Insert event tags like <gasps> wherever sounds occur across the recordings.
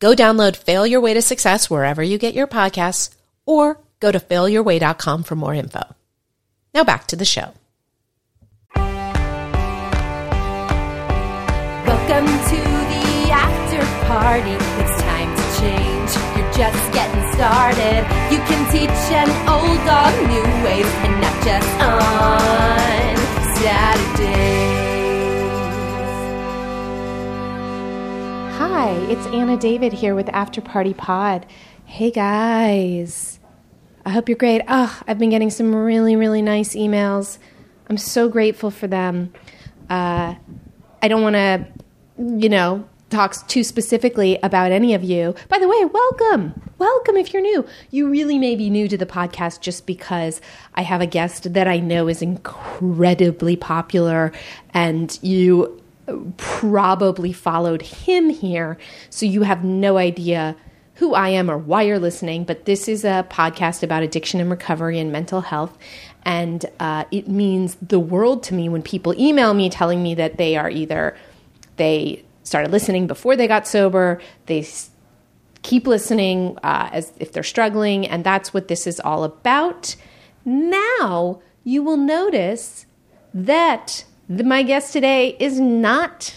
Go download Fail Your Way to Success wherever you get your podcasts or go to failyourway.com for more info. Now back to the show. Welcome to the after party. It's time to change. You're just getting started. You can teach an old dog new ways and not just on Saturdays. Hi, it's Anna David here with After Party Pod. Hey guys. I hope you're great. Oh, I've been getting some really, really nice emails. I'm so grateful for them. Uh, I don't want to, you know, talk too specifically about any of you. By the way, welcome. Welcome if you're new. You really may be new to the podcast just because I have a guest that I know is incredibly popular and you probably followed him here. So you have no idea who I am or why you're listening, but this is a podcast about addiction and recovery and mental health. And uh, it means the world to me when people email me telling me that they are either they started listening before they got sober, they keep listening uh, as if they're struggling, and that's what this is all about. Now you will notice that the, my guest today is not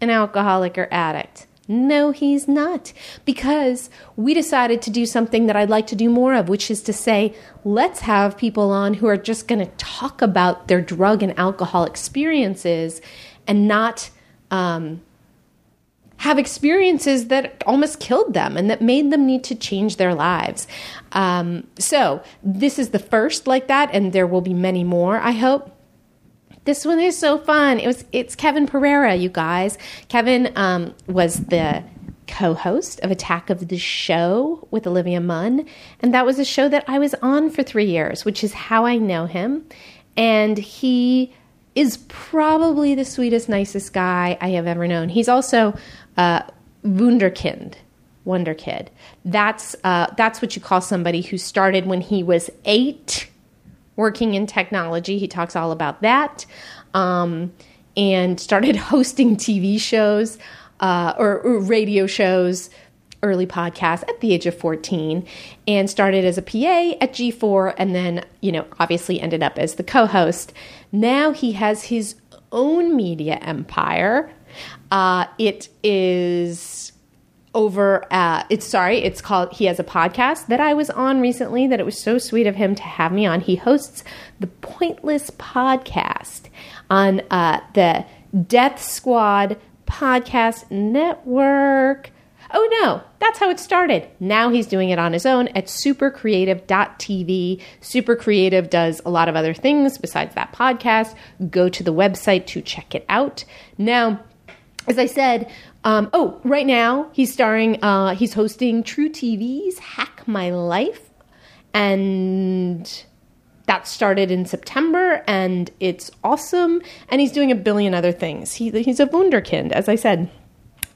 an alcoholic or addict. No, he's not. Because we decided to do something that I'd like to do more of, which is to say, let's have people on who are just going to talk about their drug and alcohol experiences and not um, have experiences that almost killed them and that made them need to change their lives. Um, so, this is the first like that, and there will be many more, I hope. This one is so fun. It was it's Kevin Pereira, you guys. Kevin um, was the co-host of Attack of the Show with Olivia Munn, and that was a show that I was on for three years, which is how I know him. And he is probably the sweetest, nicest guy I have ever known. He's also uh, wunderkind, wonder kid. That's uh, that's what you call somebody who started when he was eight working in technology. He talks all about that. Um, and started <laughs> hosting TV shows uh, or, or, radio shows, early podcasts at the age of 14, and started as a PA at G4, and then, you know, obviously ended up as the co host. Now he has his own media empire. Uh, it is over uh, it's sorry it's called he has a podcast that i was on recently that it was so sweet of him to have me on. He hosts the pointless podcast on uh, the death squad podcast network. Oh no that's how it started. Now he's doing it on his own at supercreative.tv super creative does a lot of other things besides that podcast. Go to the website to check it out. Now as I said, um, oh, right now he's starring, uh, he's hosting truTV's Hack My Life. And that started in September and it's awesome. And he's doing a billion other things. He, he's a wunderkind, as I said.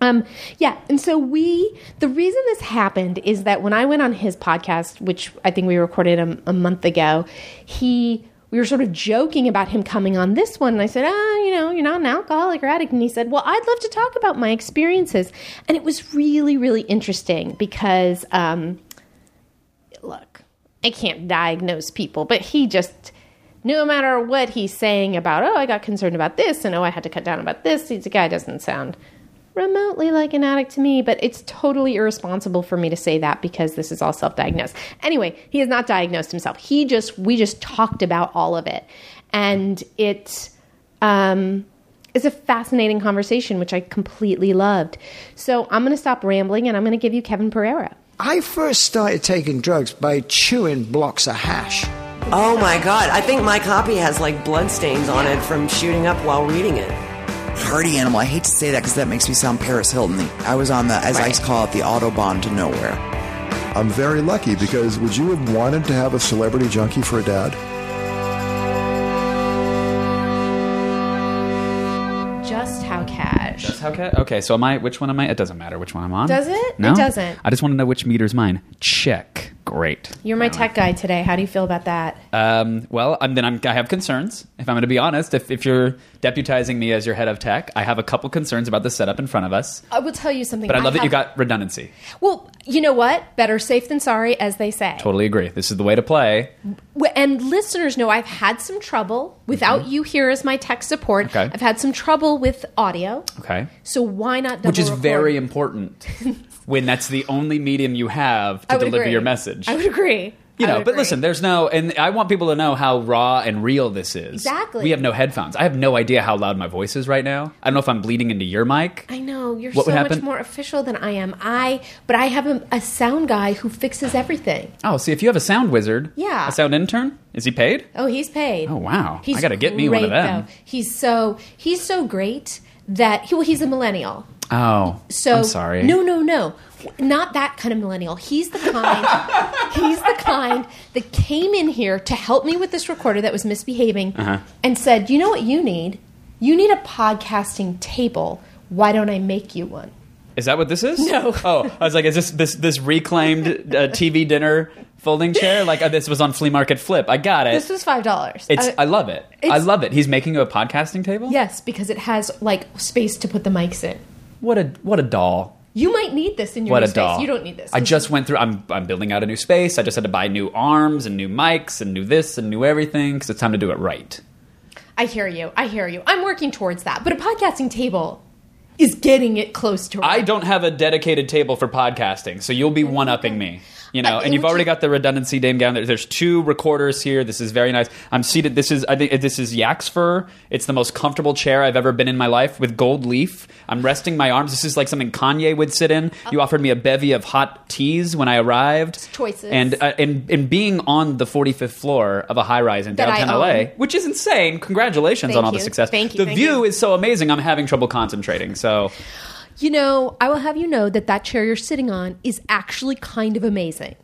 Um, yeah, and so we, the reason this happened is that when I went on his podcast, which I think we recorded a, a month ago, he we were sort of joking about him coming on this one. And I said, ah, you know, you're not an alcoholic or addict. And he said, well, I'd love to talk about my experiences. And it was really, really interesting because, um, look, I can't diagnose people, but he just, no matter what he's saying about, oh, I got concerned about this and oh, I had to cut down about this, the guy doesn't sound remotely like an addict to me, but it's totally irresponsible for me to say that because this is all self-diagnosed. Anyway, he has not diagnosed himself. He just we just talked about all of it, and it um, is a fascinating conversation, which I completely loved. So I'm going to stop rambling, and I'm going to give you Kevin Pereira. I first started taking drugs by chewing blocks of hash. Oh my god! I think my copy has like bloodstains on it from shooting up while reading it party animal. I hate to say that because that makes me sound Paris Hilton. I was on the, as right. I call it, the autobahn to nowhere. I'm very lucky because would you have wanted to have a celebrity junkie for a dad? Just how cash. That's how cat. Okay, so am I? Which one am I? It doesn't matter which one I'm on. Does it? No, It doesn't. I just want to know which meter's mine. Check. Great. You're my tech guy today. How do you feel about that? Um, well, I'm, then I'm, I have concerns. If I'm going to be honest, if, if you're deputizing me as your head of tech, I have a couple concerns about the setup in front of us. I will tell you something. But I love that you got redundancy. Well, you know what? Better safe than sorry, as they say. Totally agree. This is the way to play. And listeners know I've had some trouble without you here as my tech support. Mm-hmm. Okay. I've had some trouble with audio. Okay. So why not double Which is record? very important <laughs> when that's the only medium you have to deliver agree. your message. I would agree. You I know, but agree. listen, there's no, and I want people to know how raw and real this is. Exactly. We have no headphones. I have no idea how loud my voice is right now. I don't know if I'm bleeding into your mic. I know you're What so much more official than I am. I, but I have a, a sound guy who fixes everything. Oh, see, if you have a sound wizard, Yeah. a sound intern, is he paid? Oh, he's paid. Oh, wow. He's I gotta get me one of them. Though. He's so he's so great that he, well, he's a millennial. Oh, So I'm sorry. No, no, no. Not that kind of millennial. He's the kind <laughs> he's the kind that came in here to help me with this recorder that was misbehaving Uh-huh. and said, "You know what you need? You need a podcasting table. Why don't I make you one?" Is that what this is? No. Oh, I was like, is this this this reclaimed uh, TV dinner folding chair? Like uh, this was on flea market flip. I got it. This was $5. it's. Uh, I love it. I love it. He's making you a podcasting table. yes, because it has like space to put the mics in. What a what a doll. You might need this in your What new a space. doll. You don't need this. I just went through. I'm I'm building out a new space. I just had to buy new arms and new mics and new this and new everything because it's time to do it right. I hear you. I hear you. I'm working towards that. But a podcasting table is getting it close to I don't have a dedicated table for podcasting, so you'll be one upping me. You know, and you've already got the redundancy dame down there. There's two recorders here. This is very nice. I'm seated. This is I think this is Yak's fur. It's the most comfortable chair I've ever been in my life with gold leaf. I'm resting my arms. This is like something Kanye would sit in. You offered me a bevy of hot teas when I arrived. Choices. And uh, and and being on the 45th floor of a high rise in That I downtown LA, own. which is insane. Congratulations Thank on all you. the success. Thank you, The thank view you. is so amazing. I'm having trouble concentrating. So. You know, I will have you know that that chair you're sitting on is actually kind of amazing.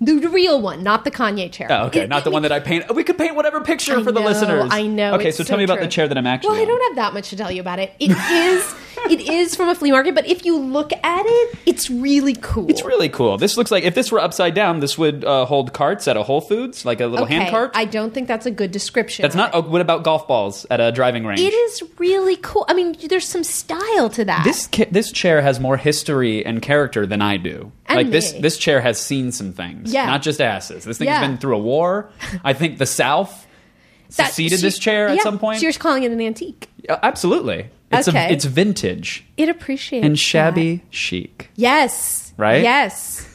The real one, not the Kanye chair. Oh, okay, It- not the one that I paint. We could paint whatever picture I for the know, listeners. I know. Okay, it's so tell me about true. the chair that I'm actually. Well, I don't have that much to tell you about it. It <laughs> is, it is from a flea market, but if you look at it, it's really cool. It's really cool. This looks like if this were upside down, this would uh, hold carts at a Whole Foods, like a little okay. hand cart. I don't think that's a good description. That's not. Oh, what about golf balls at a driving range? It is really cool. I mean, there's some style to that. This this chair has more history and character than I do. And like this this chair has seen some things. Yeah. Not just asses. This thing's Yeah. been through a war. I think the South <laughs> That- seceded she- this chair at some point. She was calling it an antique. Absolutely. It's Okay. a, it's vintage It appreciates and that. shabby chic. Yes. Right? Yes.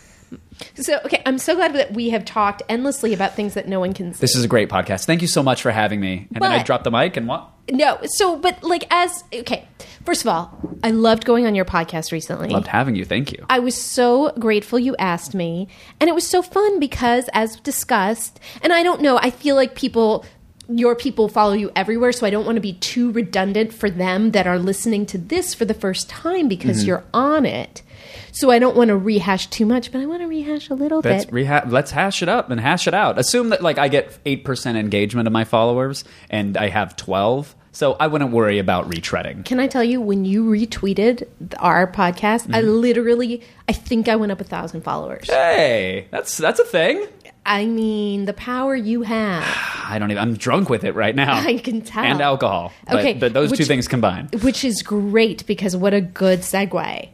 So okay, I'm so glad that we have talked endlessly about things that no one can see. This is a great podcast. Thank you so much for having me. And then I But- dropped the mic and what? No, so but like as okay, first of all, I loved going on your podcast recently. Loved having you. Thank you. I was so grateful you asked me, and it was so fun because, as discussed, and I don't know, I feel like people, your people follow you everywhere, so I don't want to be too redundant for them that are listening to this for the first time because Mm-hmm. you're on it. So I don't want to rehash too much, but I want to rehash a little Let's bit. reha- let's hash it up and hash it out. Assume that like I get eight percent engagement of my followers and I have twelve, so I wouldn't worry about retreading. Can I tell you when you retweeted our podcast, I Mm-hmm. literally, I think I went up a thousand followers. Hey, that's that's a thing. I mean, the power you have. <sighs> I don't even. I'm drunk with it right now. <laughs> I can tell. And alcohol. Okay, but those two things combined. which is great because what a good segue.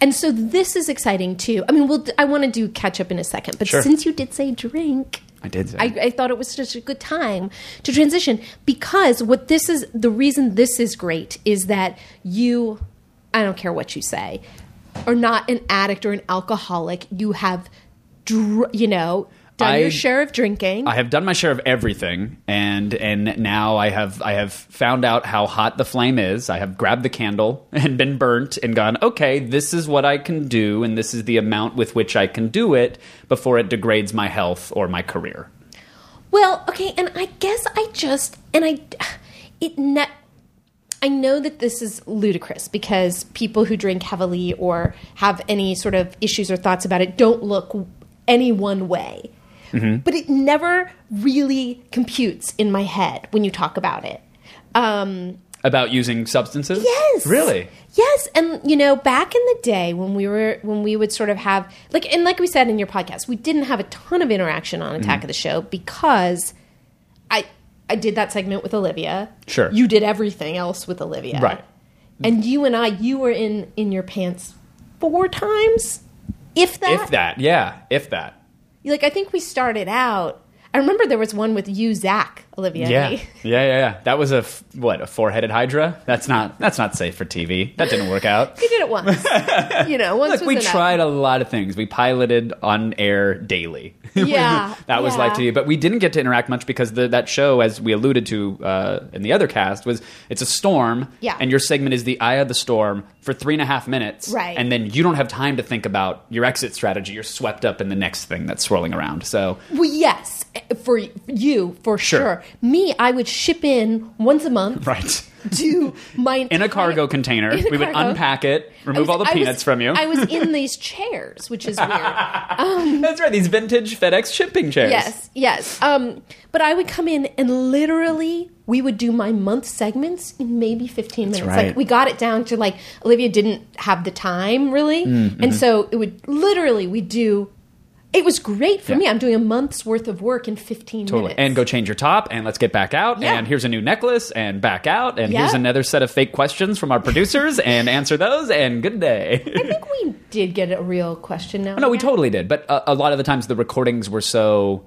And so this is exciting too. I mean, we'll, I want to do catch up in a second, but Sure. since you did say drink, I did say. I, I thought it was such a good time to transition because what this is the reason this is great is that you, I don't care what you say, are not an addict or an alcoholic. You have, dr- you know, done I- your share of drinking. I have done my share of everything, and and now I have I have found out how hot the flame is. I have grabbed the candle <laughs> and been burnt and gone. Okay, this is what I can do, and this is the amount with which I can do it before it degrades my health or my career. Well, okay, and I guess I just and I it ne- I know that this is ludicrous because people who drink heavily or have any sort of issues or thoughts about it don't look any one way. Mm-hmm. But it never really computes in my head when you talk about it. Um, About using substances? Yes. Really? Yes, and you know, back in the day when we were when we would sort of have like and like we said in your podcast, we didn't have a ton of interaction on Mm-hmm. Attack of the Show because I I did that segment with Olivia. Sure. You did everything else with Olivia. Right. And you and I, you were in in your pants four times, if that. If that, yeah, if that. Like I think we started out. I remember there was one with you, Zach, Olivia. Yeah. yeah, yeah, yeah. That was a f- what a four-headed hydra. That's not that's not safe for TV. That didn't work out. <laughs> We did it once. <laughs> you know, once Look, we enough. tried a lot of things. We piloted on air daily. <laughs> Yeah, that was yeah. live TV. But we didn't get to interact much because the, that show, as we alluded to uh, in the other cast, was it's a storm. Yeah. And your segment is the eye of the storm for three and a half minutes. Right. And then you don't have time to think about your exit strategy. You're swept up in the next thing that's swirling around. So Well, yes, for you for Sure. sure. Me, I would ship in once a month <laughs> right. to my In a cargo container, <laughs> a we would unpack it, remove was- all the I was- peanuts from you. I was in <laughs> these chairs, which is weird. That's right. These vintage FedEx shipping chairs. yes, yes. Um, but I would come in and literally we would do my month segments in maybe 15 minutes. right. Like we got it down to like Olivia didn't have the time really. Mm-hmm. And so it would literally we do it was great for Yeah. me. I'm doing a month's worth of work in 15 Totally. minutes. And go change your top, and let's get back out. Yeah. And here's a new necklace, and back out. And here's another set of fake questions from our producers, <laughs> and answer those, and good day. I think we did get a real question <laughs> now. no, we totally did. But a, a lot of the times the recordings were so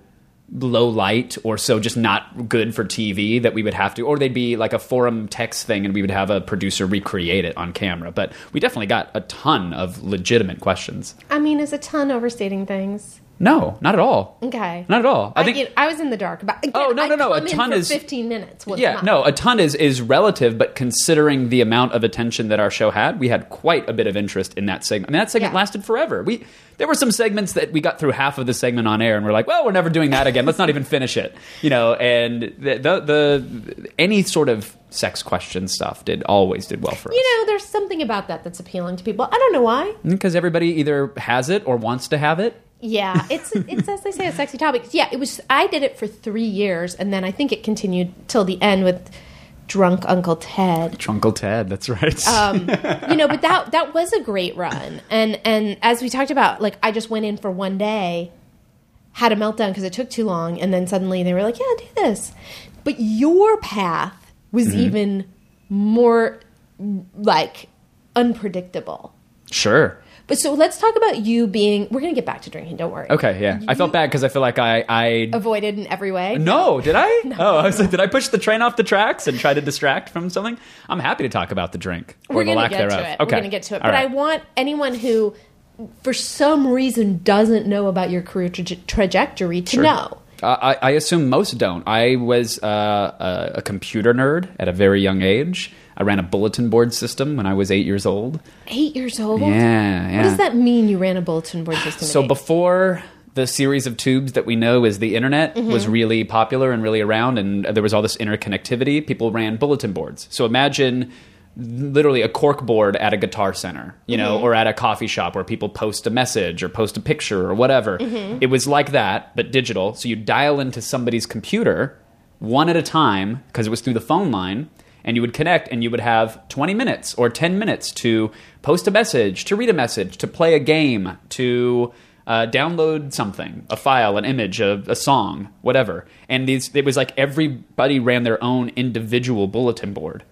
low light or so just not good for TV that we would have to, or they'd be like a forum text thing, and we would have a producer recreate it on camera. But we definitely got a ton of legitimate questions. I mean, is a ton overstating things. No, not at all. Okay. Not at all. I I, think I was in the dark about. Again, Oh, no, no, no, a ton is- 15 minutes. Yeah, month. no, a ton is is relative, but considering the amount of attention that our show had, we had quite a bit of interest in that segment. I mean, that segment Yeah. lasted forever. We there were some segments that we got through half of the segment on air, and we're like, well, we're never doing that again. Let's not even finish it, you know. And the the, the any sort of sex question stuff did always did well for us You know, there's something about that that's appealing to people. I don't know why. Mm, because everybody either has it or wants to have it. Yeah, it's it's as they say a sexy topic. Yeah, it was. I did it for three years, and then I think it continued till the end with drunk Uncle Ted. Trunkle Ted, that's right. Um, you know, but that <laughs> that was a great run, and and as we talked about, like I just went in for one day, had a meltdown because it took too long, and then suddenly they were like, "Yeah, do this." But your path was Mm-hmm. even more like unpredictable. sure. But so let's talk about you being. We're gonna get back to drinking. Don't worry. Okay, yeah. I felt bad because I feel like I I Avoided in every way. No, did I? <laughs> Oh, I was like, did I push the train off the tracks and try to distract from something? I'm happy to talk about the drink or We're the gonna lack get thereof. to it. Okay, We're gonna get to it. All but I want anyone who, for some reason, doesn't know about your career traje- trajectory to know. Uh, I, I assume most don't. I was uh, a, a computer nerd at a very young age. I ran a bulletin board system when I was eight years old. Eight years old. Yeah, yeah. What does that mean? You ran a bulletin board system. So before the series of tubes that we know as the internet Mm-hmm. was really popular and really around, and there was all this interconnectivity, people ran bulletin boards. So imagine literally a cork board at a guitar center, you know, Mm-hmm. or at a coffee shop where people post a message or post a picture or whatever. Mm-hmm. It was like that, but digital. So you dial into somebody's computer one at a time because it was through the phone line and you would connect and you would have 20 minutes or 10 minutes to post a message, to read a message, to play a game, to uh, download something, a file, an image, a, a song, whatever. And these, it was like everybody ran their own individual bulletin board.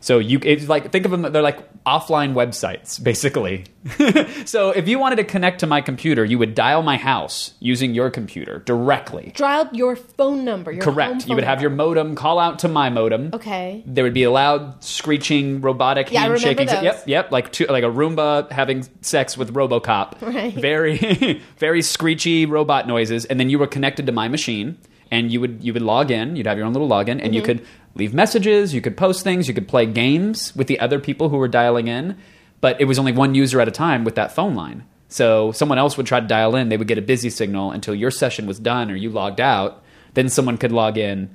So you it's like think of them they're like offline websites basically. <laughs> so if you wanted to connect to my computer, you would dial my house using your computer directly. dialed your phone number. Your home Correct. phone You would have your modem call out to my modem. Okay. There would be a loud screeching robotic Yeah, handshaking. those. Yep, yep. Like two, like a Roomba having sex with RoboCop. <laughs> Right. Very, <laughs> very screechy robot noises, and then you were connected to my machine, and you would you would log in. You'd have your own little login, and you Mm-hmm. could leave messages. You could post things. You could play games with the other people who were dialing in. But it was only one user at a time with that phone line. So someone else would try to dial in. They would get a busy signal until your session was done or you logged out. Then someone could log in.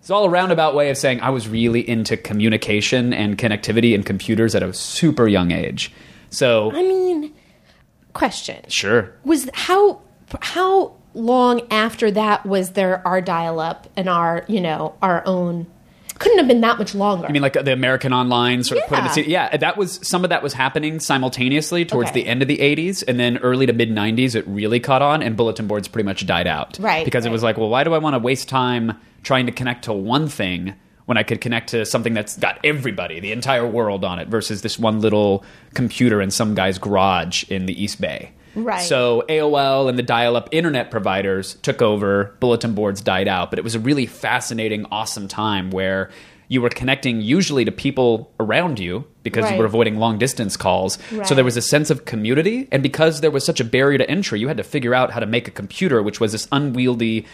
It's all a roundabout way of saying I was really into communication and connectivity and computers at a super young age. So I mean, question sure. was how how long after that was there our dial up and our you know our own? Couldn't have been that much longer. I mean, like the American Online sort of put Yeah. it. Yeah, that was some of that was happening simultaneously towards Okay. the end of the '80s, and then early to mid '90s, it really caught on, and bulletin boards pretty much died out. Right, because it was like, well, why do I want to waste time trying to connect to one thing when I could connect to something that's got everybody, the entire world on it, versus this one little computer in some guy's garage in the East Bay. Right. So AOL and the dial-up internet providers took over. Bulletin boards died out, but it was a really fascinating, awesome time where you were connecting usually to people around you because Right. you were avoiding long distance calls. So there was a sense of community, and because there was such a barrier to entry, you had to figure out how to make a computer, which was this unwieldy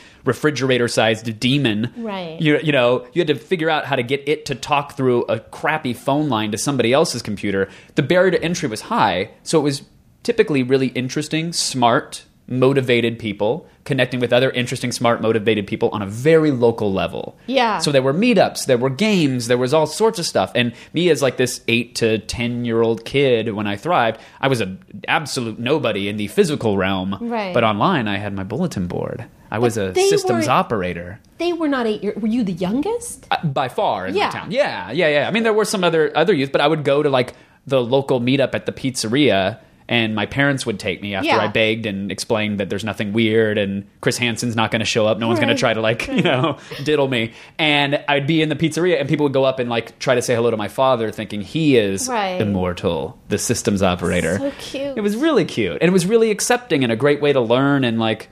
refrigerator-sized demon. Right. You, you know, you had to figure out how to get it to talk through a crappy phone line to somebody else's computer. The barrier to entry was high, so it was typically really interesting, smart, motivated people connecting with other interesting, smart, motivated people on a very local level. Yeah. So there were meetups, there were games, there was all sorts of stuff. And me as like this eight to ten year old kid when I thrived, I was an absolute nobody in the physical realm. Right. But online I had my bulletin board. I was a systems operator. they were not eight years. Were you the youngest? Uh, by far in Yeah. town. Yeah, yeah, yeah. I mean, there were some other other youth, but I would go to like the local meetup at the pizzeria, and my parents would take me after Yeah. I begged and explained that there's nothing weird, and Chris Hansen's not going to show up. No one's going to try to like you know diddle me. And I'd be in the pizzeria, and people would go up and like try to say hello to my father, thinking he is Right. immortal, the systems operator. So cute. It was really cute, and it was really accepting and a great way to learn and like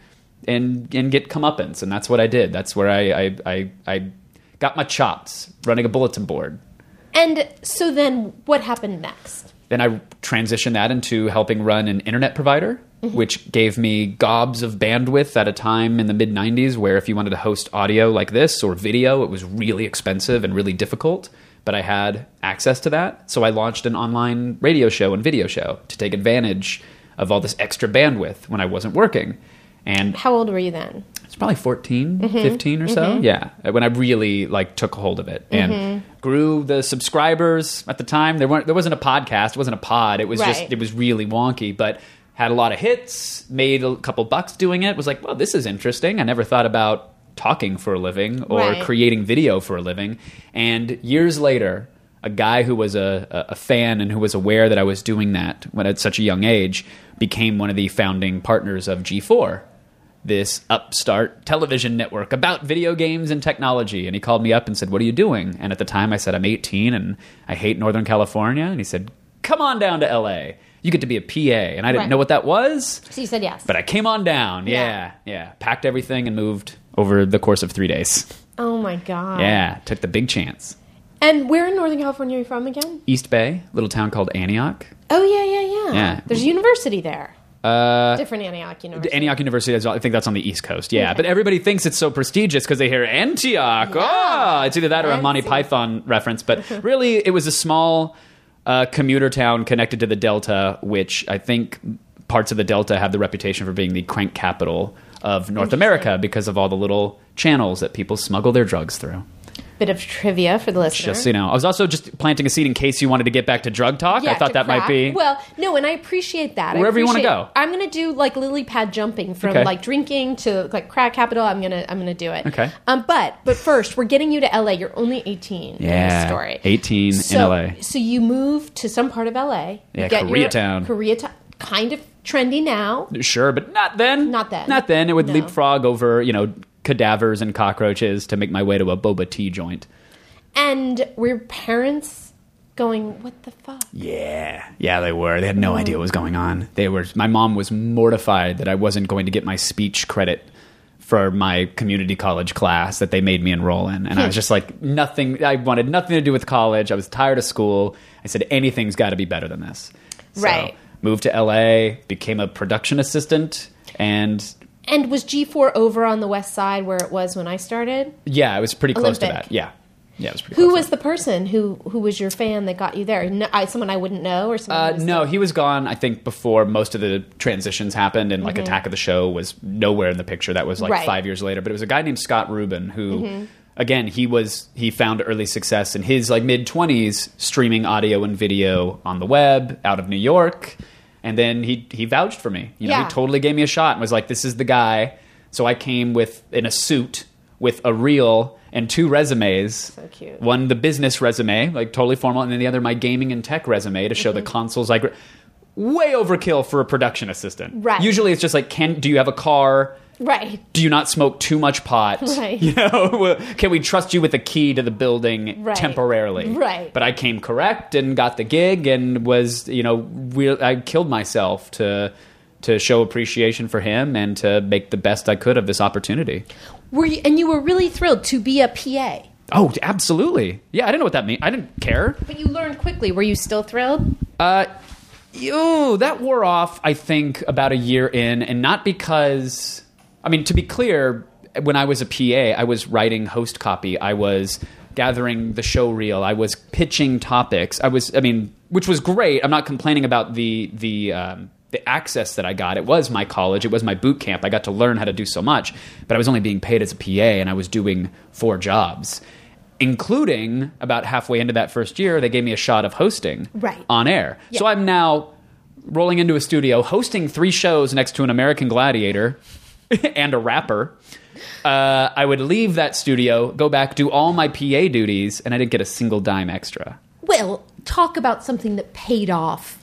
and and get comeuppance, and that's what I did. That's where I I I, I got my chops running a bulletin board. And so then, what happened next? Then I transitioned that into helping run an internet provider, mm-hmm. which gave me gobs of bandwidth at a time in the mid 90s where if you wanted to host audio like this or video, it was really expensive and really difficult. But I had access to that. So I launched an online radio show and video show to take advantage of all this extra bandwidth when I wasn't working. And How old were you then? It's probably 14 mm-hmm. 15 or so. Mm-hmm. Yeah uh, when i really like took hold of it and mm-hmm. grew the subscribers at the time. There weren't there wasn't a podcast. It wasn't a pod. It was just it was really wonky but had a lot of hits made a couple bucks doing it. Was like well this is interesting. I never thought about talking for a living or Right. creating video for a living. And years later a guy who was a, a a fan and who was aware that I was doing that when at such a young age became one of the founding partners of G4 this upstart television network about video games and technology. And he called me up and said, What are you doing? And at the time I said, I'm 18 and I hate Northern California. And he said, Come on down to LA. You get to be a PA. And I didn't Right. know what that was, So you said yes. but I came on down. Yeah, yeah. Packed everything and moved over the course of three days. oh my god. Yeah, took the big chance. And where in Northern California are you from again? East Bay, little town called Antioch. Oh yeah, yeah, yeah. Yeah. There's a university there. Uh, Different Antioch University. Antioch University, I think that's on the East Coast. Yeah, but everybody thinks it's so prestigious because they hear Antioch. Oh, it's either that or a Monty. Python reference. But <laughs> really, it was a small uh, commuter town connected to the Delta, which I think parts of the Delta have the reputation for being the crank capital of North America because of all the little channels that people smuggle their drugs through. Bit of trivia for the listener. Just so you know, I was also just planting a seed in case you wanted to get back to drug talk. I thought to that might be well. No, and I appreciate that. Wherever you wanna go. I'm going to do like lily pad jumping from Okay. like drinking to like crack capital. I'm gonna I'm gonna do it. Okay. Um, but but first, we're getting you to LA. You're only 18. in Yeah, this story. 18 in LA. So you move to some part of LA. You Yeah, get your- Koreatown. Koreatown, kind of trendy now. Sure, but not then. Not then. Not then. It would No. leapfrog over, you know, cadavers and cockroaches to make my way to a boba tea joint. And were parents going, "What the fuck"? Yeah, yeah, they were. They had no idea what was going on. They were. My mom was mortified that I wasn't going to get my speech credit for my community college class that they made me enroll in, and I was hmm. just like, nothing. I wanted nothing to do with college. I was tired of school. I said, anything's got to be better than this. So, Right. Moved to LA, became a production assistant, and And was G4 over on the west side where it was when I started? yeah, it was pretty close to that. Yeah, yeah, it was pretty. Who was the person who who was your fan that got you there? No, I, someone I wouldn't know, or someone? Uh, no, he was gone. I think before most of the transitions happened, and like Attack of the Show was nowhere in the picture. That was like Mm-hmm. Right. Mm-hmm. five years later. But it was a guy named Scott Rubin who, again, he was he found early success in his like mid twenties streaming audio and video on the web out of New York, And then he he vouched for me. You know, Yeah. he totally gave me a shot and was like, "This is the guy." So I came with in a suit with a reel and two resumes. So cute. One the business resume, like totally formal, and then the other my gaming and tech resume to show the Mm-hmm. consoles I. Way overkill for a production assistant. Right. Usually it's just like, can do you have a car? Right. do you not smoke too much pot? Right. <laughs> You know, can we trust you with the key to the building Right. temporarily? Right. But I came correct and got the gig and was, you know, real, I killed myself to to show appreciation for him and to make the best I could of this opportunity. Were you, and you were really thrilled to be a PA. Oh, absolutely. Yeah, I didn't know what that meant. I didn't care. But you learned quickly. Were you still thrilled? Uh, Ew, that wore off, I think, about a year in, and not because, I mean, to be clear, when I was a PA, I was writing host copy, I was gathering the show reel, I was pitching topics, I was, I mean, which was great. I'm not complaining about the the um, the access that I got. It was my college, it was my boot camp. I got to learn how to do so much, but I was only being paid as a PA, and I was doing four jobs. Including about halfway into that first year, they gave me a shot of hosting Right. on air. So I'm now rolling into a studio, hosting three shows next to an American Gladiator <laughs> and a rapper. Uh, I would leave that studio, go back, do all my PA duties, and I didn't get a single dime extra. Well, talk about something that paid off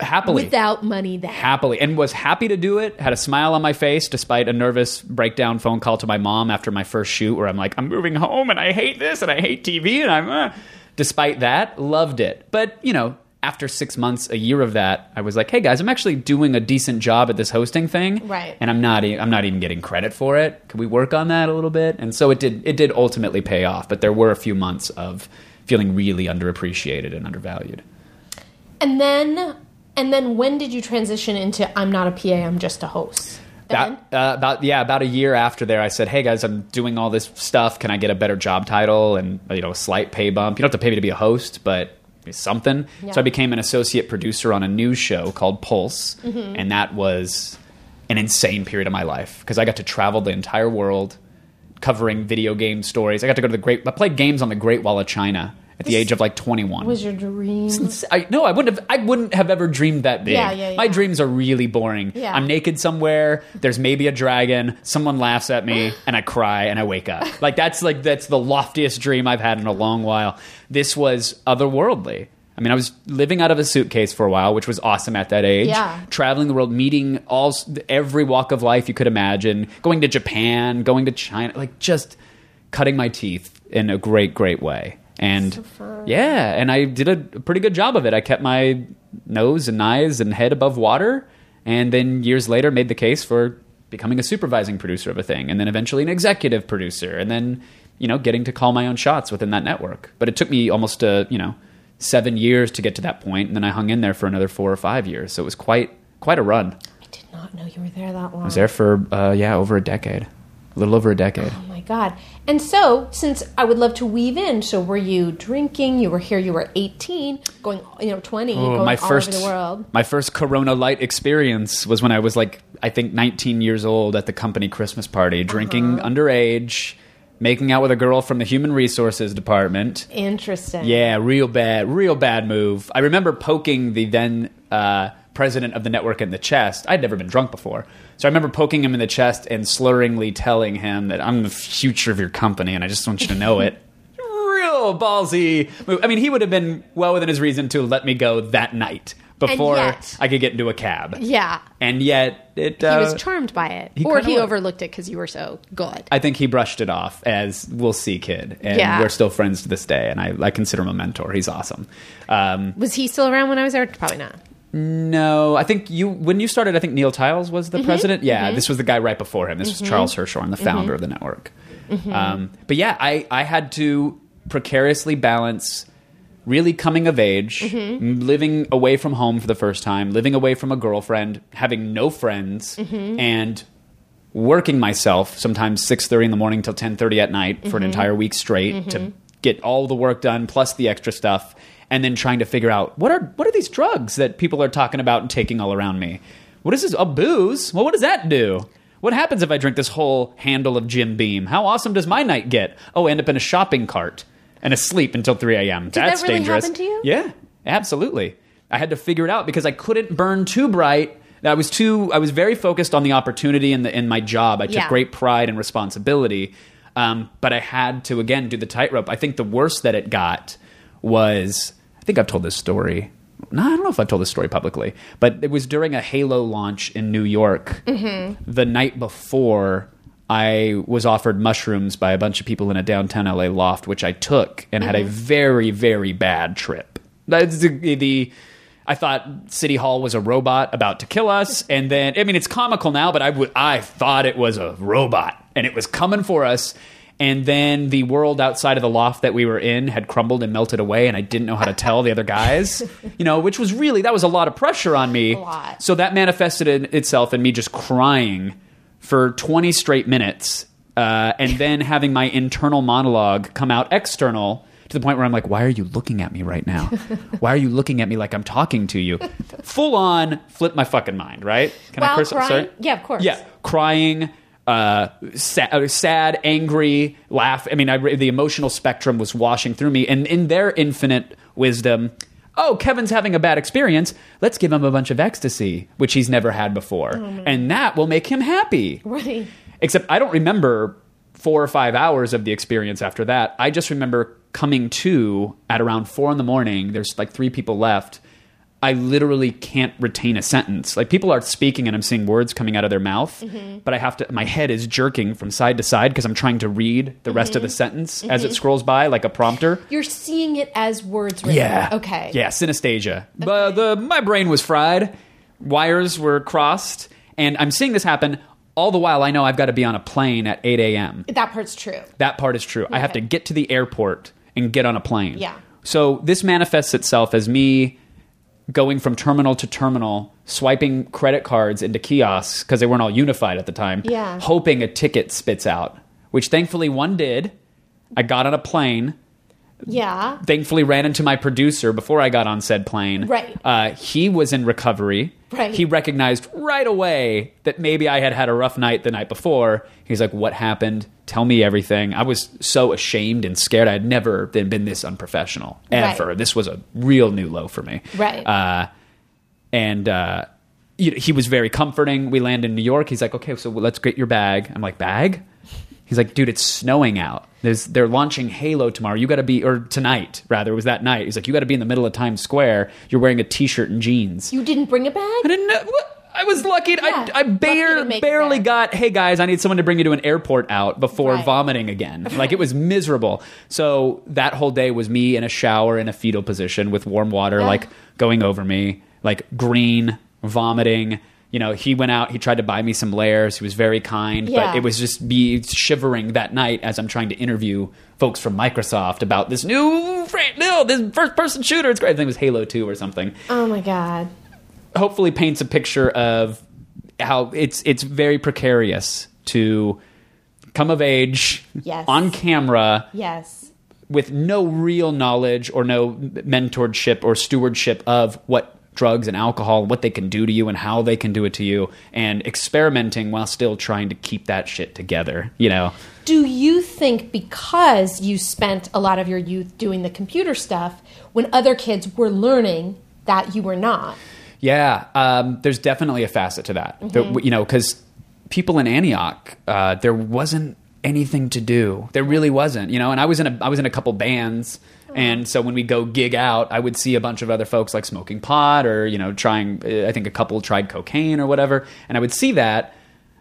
Happily. without money then. happily and was happy to do it had a smile on my face despite a nervous breakdown phone call to my mom after my first shoot where i'm like i'm moving home and i hate this and i hate tv and i'm uh. despite that loved it but you know after six months a year of that i was like hey guys i'm actually doing a decent job at this hosting thing Right. and i'm not e- i'm not even getting credit for it can we work on that a little bit and so it did it did ultimately pay off but there were a few months of feeling really underappreciated and undervalued And then and then when did you transition into I'm not a PA, I'm just a host? About, uh, about yeah, about a year after there, I said, "Hey guys, I'm doing all this stuff. Can I get a better job title and you know a slight pay bump? You don't have to pay me to be a host, but something." Yeah. So I became an associate producer on a news show called Pulse, Mm-hmm. and that was an insane period of my life because I got to travel the entire world covering video game stories. I got to go to the Great. I played games on the Great Wall of China at the age of like 21. was your dream? I no, I wouldn't have. I wouldn't have ever dreamed that big. Yeah, yeah, yeah. My dreams are really boring. Yeah. I'm naked somewhere. There's maybe a dragon. Someone laughs at me, and I cry, and I wake up. <laughs> Like that's like that's the loftiest dream I've had in a long while. This was otherworldly. I mean, I was living out of a suitcase for a while, which was awesome at that age. Yeah. Traveling the world, meeting all every walk of life you could imagine, going to Japan, going to China, like just cutting my teeth in a great, great way. And yeah, and I did a pretty good job of it. I kept my nose and eyes and head above water, and then years later made the case for becoming a supervising producer of a thing, and then eventually an executive producer, and then you know getting to call my own shots within that network. But it took me almost a you know seven years to get to that point, and then I hung in there for another four or five years. So it was quite quite a run. I did not know you were there that long. I was there for uh, yeah over a decade, a little over a decade. Oh my god. And so, since I would love to weave in, so were you drinking? You were here, you were 18, going, you know, 20, Oh, going my all first over the world. my first Corona Light experience was when I was like I think 19 years old at the company Christmas party, drinking Uh-huh. underage, making out with a girl from the human resources department. Interesting. Yeah, real bad, real bad move. I remember poking the then uh, president of the network in the chest. I'd never been drunk before. So I remember poking him in the chest and slurringly telling him that I'm the future of your company and I just want you to know it. <laughs> Real ballsy move. I mean, he would have been well within his reason to let me go that night before yet- I could get into a cab. Yeah. And yet, it. He uh, was charmed by it. he or he was. overlooked it because you were so good. I think he brushed it off as we'll see, kid. And Yeah. we're still friends to this day. And I, I consider him a mentor. He's awesome. Um, Was he still around when I was there? Probably not. No, I think you when you started. I think Neal Tiles was the mm-hmm, president. Yeah, mm-hmm. this was the guy right before him. This was Charles mm-hmm. Hirschhorn, the founder of the network. Um, but yeah, I I had to precariously balance really coming of age, m- living away from home for the first time, living away from a girlfriend, having no friends, and working myself sometimes 6.30 in the morning till 10.30 at night for an entire week straight to get all the work done plus the extra stuff and then trying to figure out what are what are these drugs that people are talking about and taking all around me what is this a booze well what does that do what happens if i drink this whole handle of jim beam how awesome does my night get oh end up in a shopping cart and asleep until 3 a.m that that's really dangerous happen to you? yeah absolutely I had to figure it out because I couldn't burn too bright. I was too. I was very focused on the opportunity and the in my job. I took Yeah. great pride and responsibility, um, but I had to again do the tightrope. I think the worst that it got was. I think I've told this story. No, I don't know if I've told this story publicly, but it was during a Halo launch in New York. Mm-hmm. The night before, I was offered mushrooms by a bunch of people in a downtown LA loft, which I took and had a mm-hmm. very, very bad trip. That's the, the I thought City Hall was a robot about to kill us, and then I mean it's comical now, but I thought it was a robot and it was coming for us. And then the world outside of the loft that we were in had crumbled and melted away, and I didn't know how to tell the other guys, <laughs> you know, which was really that was a lot of pressure on me. So that manifested in itself in me just crying for 20 straight minutes, uh, and then having my internal monologue come out external to the point where I'm like, why are you looking at me right now? <laughs> why are you looking at me like I'm talking to you? Full on flip my fucking mind, right? Can While curse? crying? Sorry? Yeah, of course. Yeah, crying. Uh, sad, uh, sad, angry, laugh. I mean, I, the emotional spectrum was washing through me, and in their infinite wisdom, oh, Kevin's having a bad experience. Let's give him a bunch of ecstasy, which he's never had before, and that will make him happy. Right. Except I don't remember four or five hours of the experience after that. I just remember coming to at around four in the morning. There's like three people left. I literally can't retain a sentence. Like people are speaking and I'm seeing words coming out of their mouth, mm-hmm. but I have to, my head is jerking from side to side because I'm trying to read the rest of the mm-hmm. sentence as it mm-hmm. scrolls by like a prompter. You're seeing it as words written. Yeah. Okay. Yeah, synesthesia. But the my brain was fried. Wires were crossed, and I'm seeing this happen. All the while, I know I've got to be on a plane at 8 a.m. That part's true. That part is true. I have to get to the airport and get on a plane. Yeah. So this manifests itself as me going from terminal to terminal, swiping credit cards into kiosks because they weren't all unified at the time. Yeah. Hoping a ticket spits out, which thankfully one did. I got on a plane Yeah. thankfully ran into my producer before I got on said plane. Right. Uh, he was in recovery. Right. He recognized right away that maybe I had had a rough night the night before. He's like, "What happened? Tell me everything." I was so ashamed and scared. I had never been, been this unprofessional ever. Right. This was a real new low for me. Right. Uh, and uh, he was very comforting. We land in New York. He's like, "Okay, so let's get your bag." I'm like, "Bag?" He's like, "Dude, it's snowing out. There's they're launching Halo tomorrow. You got to be or tonight rather. It was that night." He's like, "You got to be in the middle of Times Square. You're wearing a t-shirt and jeans." You didn't bring a bag? I didn't know. What? I was lucky. Yeah, I, I lucky bare, it barely got, hey guys, I need someone to bring you to an airport out before Right. vomiting again. <laughs> Like it was miserable. So that whole day was me in a shower in a fetal position with warm water, Yeah. like going over me, like green, vomiting. You know, he went out, he tried to buy me some layers. He was very kind, Yeah. but it was just me shivering that night as I'm trying to interview folks from Microsoft about this new, no, this first person shooter. It's great. I think it was Halo 2 or something Oh my god. hopefully paints a picture of how it's it's very precarious to come of age Yes. on camera Yes. with no real knowledge or no mentorship or stewardship of what drugs and alcohol what they can do to you and how they can do it to you and experimenting while still trying to keep that shit together you know Do you think because you spent a lot of your youth doing the computer stuff, when other kids were learning that you were not? Yeah, um, there's definitely a facet to that. There- you know, because people in Antioch, uh, there wasn't anything to do. There really wasn't. You know, and I was in a I was in a couple bands, and so when we go gig out, I would see a bunch of other folks like smoking pot or you know trying. I think a couple tried cocaine or whatever, and I would see that.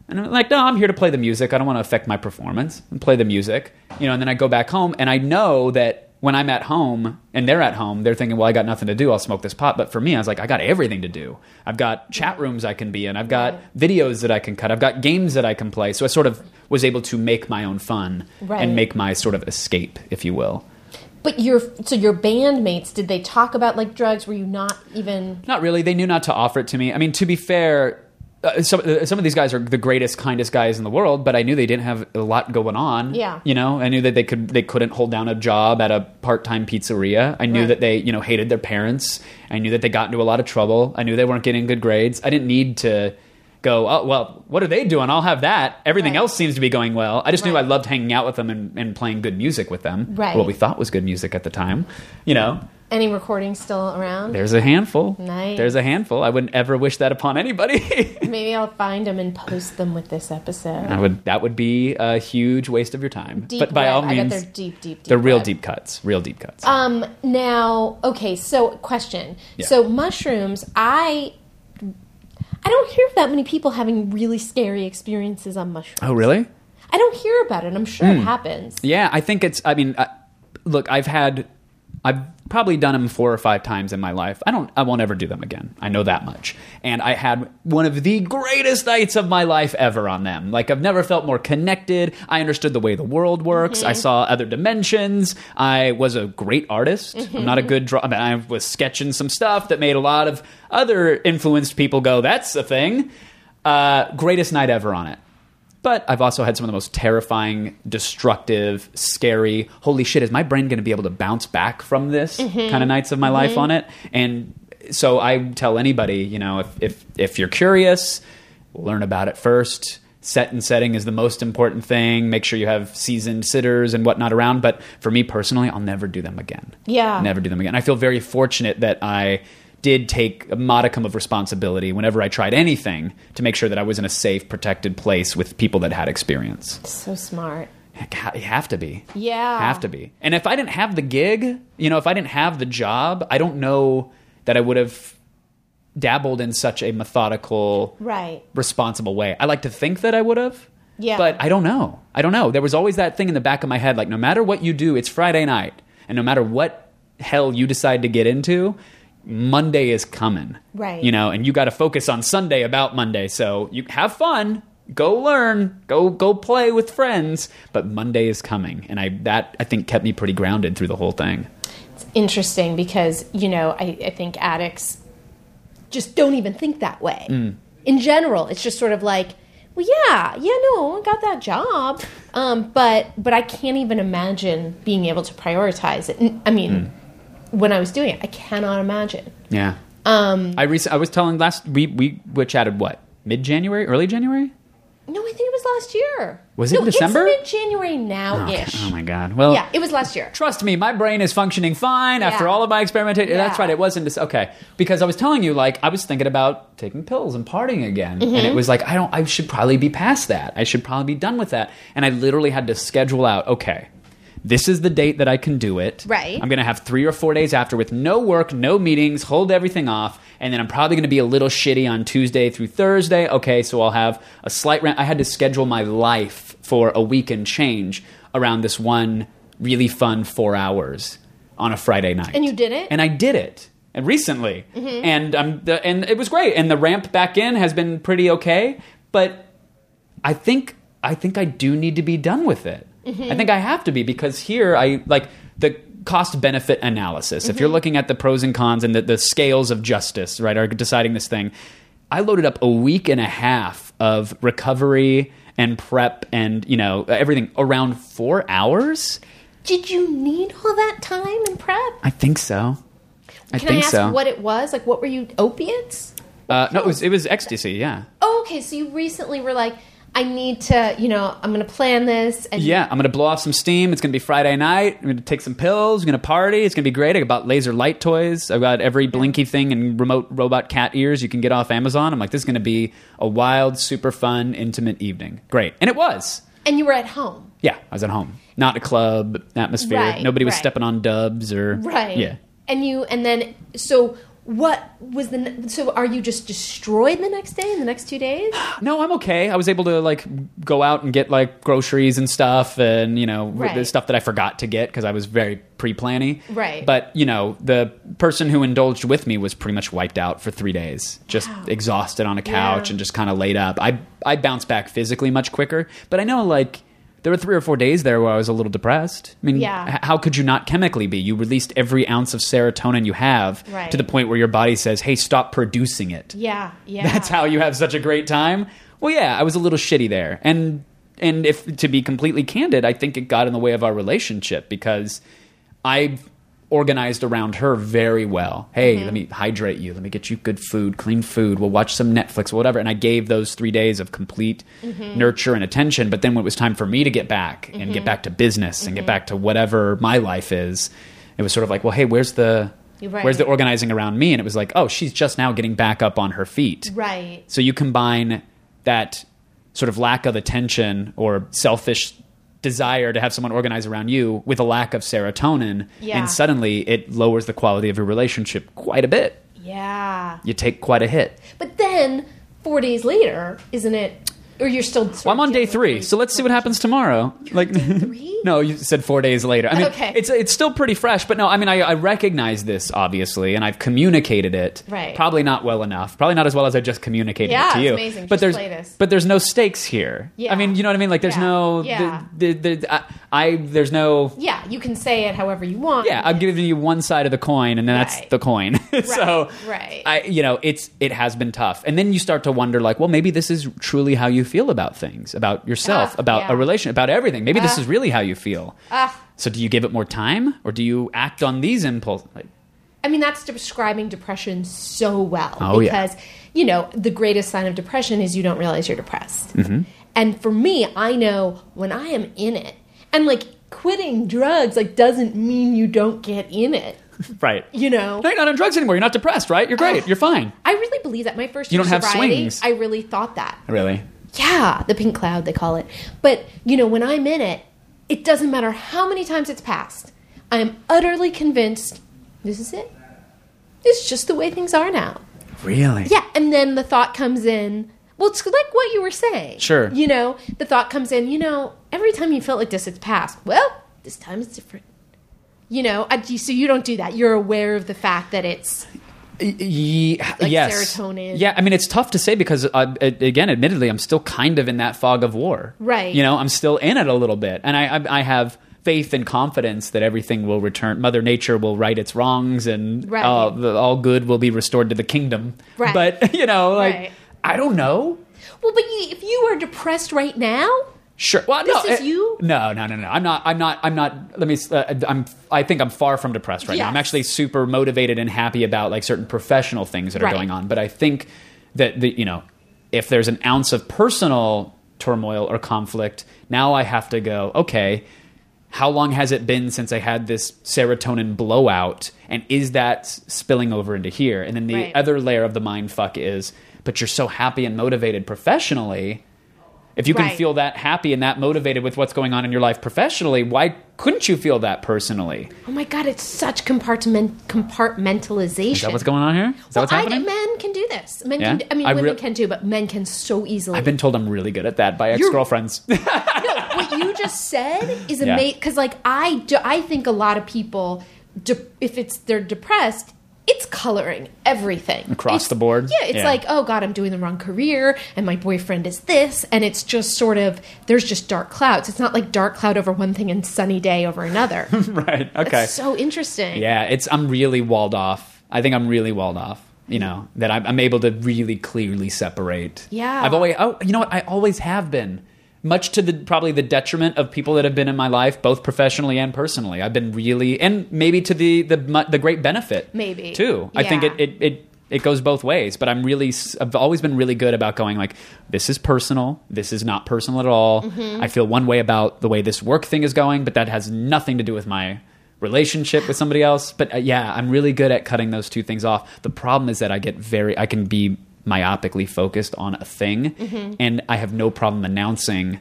And I'm like, no, I'm here to play the music. I don't want to affect my performance and play the music. You know, and then I go back home and I know that when I'm at home and they're at home, they're thinking, well, I got nothing to do. I'll smoke this pot. But for me, I was like, I got everything to do. I've got chat rooms I can be in. I've got videos that I can cut. I've got games that I can play. So I sort of was able to make my own fun Right. and make my sort of escape, if you will. But your so your bandmates did they talk about like drugs? Were you not even? Not really. They knew not to offer it to me. I mean, to be fair, uh, some uh, some of these guys are the greatest, kindest guys in the world, but I knew they didn't have a lot going on. Yeah. you know, I knew that they could they couldn't hold down a job at a part time pizzeria. I knew Right. that they you know hated their parents. I knew that they got into a lot of trouble. I knew they weren't getting good grades. I didn't need to go, oh, well, what are they doing? I'll have that. Everything Right. else seems to be going well. I just knew I loved hanging out with them and, and playing good music with them. Right. What we thought was good music at the time. You know, Any recordings still around? there's a handful. Nice. There's a handful. I wouldn't ever wish that upon anybody. <laughs> Maybe I'll find them and post them with this episode. I would. That would be a huge waste of your time. Deep but by web. all I bet means, they're deep, deep, deep. they're real web. deep cuts. Real deep cuts. Um. Now, okay. So, question. Yeah. So, mushrooms. I. I don't hear of that many people having really scary experiences on mushrooms. oh, really? I don't hear about it. I'm sure Hmm. it happens. Yeah, I think it's. I mean, I, look, I've had, I've probably done them four or five times in my life. I don't. I won't ever do them again. I know that much. And I had one of the greatest nights of my life ever on them. Like I've never felt more connected. I understood the way the world works. I saw other dimensions. I was a great artist. I'm not a good draw. I, mean, I was sketching some stuff that made a lot of other influenced people go, "That's a thing." Uh, greatest night ever on it. But I've also had some of the most terrifying, destructive, scary, holy shit, is my brain going to be able to bounce back from this mm-hmm. kind of nights of my life mm-hmm. on it? And so I tell anybody, you know, if, if, if you're curious, learn about it first. Set and setting is the most important thing. Make sure you have seasoned sitters and whatnot around. But for me personally, I'll never do them again. Yeah. Never do them again. I feel very fortunate that I did take a modicum of responsibility whenever I tried anything to make sure that I was in a safe, protected place with people that had experience. So smart. You have to be. Yeah. Have to be. And if I didn't have the gig, you know, if I didn't have the job, I don't know that I would have dabbled in such a methodical, Right. responsible way. I like to think that I would have. Yeah. But I don't know. I don't know. There was always that thing in the back of my head like, no matter what you do, it's Friday night. And no matter what hell you decide to get into, Monday is coming. Right. You know, and you got to focus on Sunday about Monday. So you have fun, go learn, go go play with friends, but Monday is coming. And I that I think kept me pretty grounded through the whole thing. It's interesting because, you know, I, I think addicts just don't even think that way. Mm. In general, it's just sort of like, well, yeah, yeah, no, I got that job, um, but but I can't even imagine being able to prioritize it. I mean, Mm. When I was doing it, I cannot imagine. Yeah. Um I rec- I was telling last we we we chatted what? Mid January, early January? No, I think it was last year. Was it no, December? It's mid-January now ish. Oh my god. Well, Yeah, it was last year. Trust me, my brain is functioning fine after all of my experimentation. That's right. It wasn't just, okay because I was telling you like I was thinking about taking pills and partying again, and Mm-hmm. it was like I don't. I should probably be past that. I should probably be done with that. And I literally had to schedule out. Okay, this is the date that I can do it. Right. I'm going to have three or four days after with no work, no meetings, hold everything off, and then I'm probably going to be a little shitty on Tuesday through Thursday. Okay, so I'll have a slight rant. I had to schedule my life for a week and change around this one really fun four hours on a Friday night. And you did it? And I did it. And recently, Mm-hmm. and the, and it was great. And the ramp back in has been pretty okay. But I think I think I do need to be done with it. Mm-hmm. I think I have to be because here I like the cost benefit analysis. If you're Mm-hmm. looking at the pros and cons and the, the scales of justice, right, are deciding this thing. I loaded up a week and a half of recovery and prep and you know everything around four hours. Did you need all that time and prep? I think so. I Can think I ask so. what it was? Like, what were you opiates? uh, no, it was it was ecstasy. Yeah. Oh, okay. So you recently were like, I need to, you know, I'm going to plan this. And Yeah, I'm gonna blow off some steam. It's gonna be Friday night. I'm gonna take some pills. I'm gonna party. It's gonna be great. I got laser light toys. I've got every blinky thing and remote robot cat ears you can get off Amazon. I'm like, this is gonna be a wild, super fun, intimate evening. Great, and it was. and you were at home, Yeah, I was at home, not a club atmosphere. Right, Nobody was right. stepping on dubs or right? Yeah. And you, and then, so what was the? So are you just destroyed the next day? In the next two days? No, I'm okay. I was able to like go out and get like groceries and stuff, and you know Right. the stuff that I forgot to get because I was very pre-planny. Right. But you know, the person who indulged with me was pretty much wiped out for three days, just exhausted on a couch Yeah. and just kind of laid up. I I bounced back physically much quicker, but I know like. There were three or four days there where I was a little depressed. I mean, Yeah. how could you not chemically be? You released every ounce of serotonin you have Right. to the point where your body says, "Hey, stop producing it." Yeah, <laughs> yeah. that's how you have such a great time. Well, yeah, I was a little shitty there, and and if to be completely candid, I think it got in the way of our relationship because I organized around her very well. Hey, Mm-hmm. let me hydrate you. Let me get you good food, clean food. We'll watch some Netflix, whatever. And I gave those three days of complete Mm-hmm. nurture and attention. But then when it was time for me to get back and get back to business and Mm-hmm. get back to whatever my life is, it was sort of like, well, hey, where's the right. where's the organizing around me? And it was like, oh, she's just now getting back up on her feet. Right. So you combine that sort of lack of attention or selfish desire to have someone organize around you with a lack of serotonin, Yeah. and suddenly it lowers the quality of your relationship quite a bit. Yeah. You take quite a hit. But then four days later, isn't it? Or you're still. Well, I'm on day three, so let's see what oh. happens tomorrow. Like, <laughs> three? no, you said four days later. I mean, Okay. it's it's still pretty fresh, but no, I mean, I, I recognize this obviously, and I've communicated it. Right. Probably not well enough. Probably not as well as I just communicated Yeah, it to you. amazing. But Just there's play this. but there's no stakes here. Yeah. I mean, you know what I mean? Like, there's Yeah. no. Yeah. The, the, the, I, I there's no. Yeah, you can say it however you want. Yeah, I'm giving you one side of the coin, and then that's the coin. <laughs> right. so, right. I, you know, it's it has been tough, and then you start to wonder, like, well, maybe this is truly how you feel about things, about yourself, Ah, about yeah. a relation, about everything. Maybe this Ah. is really how you feel. Ah. So, do you give it more time, or do you act on these impulses? Like, I mean, that's describing depression so well. Oh, yeah. because, you know, the greatest sign of depression is you don't realize you're depressed. Mm-hmm. And for me, I know when I am in it, and like quitting drugs, like, doesn't mean you don't get in it. <laughs> right? You know? No, you're not on drugs anymore. You're not depressed, right? You're great. Ah. You're fine. I really believe that. My first You don't have swings. I really thought that. Really? Yeah, the pink cloud, they call it. But, you know, when I'm in it, it doesn't matter how many times it's passed. I am utterly convinced this is it. It's just the way things are now. Really? Yeah, and then the thought comes in. Well, it's like what you were saying. Sure. You know, the thought comes in, you know, every time you felt like this, it's passed. Well, this time it's different. You know, I, so you don't do that. You're aware of the fact that it's. Like yes. serotonin. Yeah, I mean it's tough to say because uh, again, admittedly, I'm still kind of in that fog of war. Right. You know, I'm still in it a little bit, and I I, I have faith and confidence that everything will return. Mother Nature will right its wrongs, and Right. uh, the, all good will be restored to the kingdom. Right. But <laughs> you know, like Right. I don't know. Well, but you, if you are depressed right now, Sure. Well, This no, is uh, you? No, no, no, no. I'm not. I'm not. I'm not. Let me. Uh, I'm. I think I'm far from depressed right now. I'm actually super motivated and happy about like certain professional things that are Right. going on. But I think that the you know, if there's an ounce of personal turmoil or conflict, now I have to go. Okay, how long has it been since I had this serotonin blowout, and is that spilling over into here? And then the Right. other layer of the mind fuck is, but you're so happy and motivated professionally. If you can Right. feel that happy and that motivated with what's going on in your life professionally, why couldn't you feel that personally? oh my god, it's such compartment compartmentalization. Is that what's going on here? Is that well, what's I, happening? men can do this. Men Yeah? can. I mean, I women re- can too, but men can so easily. I've been told I'm really good at that by ex girlfriends. <laughs> no, what you just said is amazing. Because, like, I do, I think a lot of people, de- if it's they're depressed, it's coloring everything Across It's- the board? Yeah, it's Yeah. like, oh god, I'm doing the wrong career, and my boyfriend is this, and it's just sort of there's just dark clouds. It's not like dark cloud over one thing and sunny day over another. <laughs> right. Okay. It's so interesting. Yeah, it's I'm really walled off. I think I'm really walled off. You know that I'm, I'm able to really clearly separate. Yeah. I've always. Oh, you know what? I always have been. Much to the probably the detriment of people that have been in my life, both professionally and personally. I've been really, and maybe to the the the great benefit. Maybe. too. I think it it. it it goes both ways, but I'm really, I've always been really good about going like, this is personal, this is not personal at all. Mm-hmm. I feel one way about the way this work thing is going, but that has nothing to do with my relationship with somebody else. But uh, yeah, I'm really good at cutting those two things off. The problem is that I get very, I can be myopically focused on a thing, Mm-hmm. and I have no problem announcing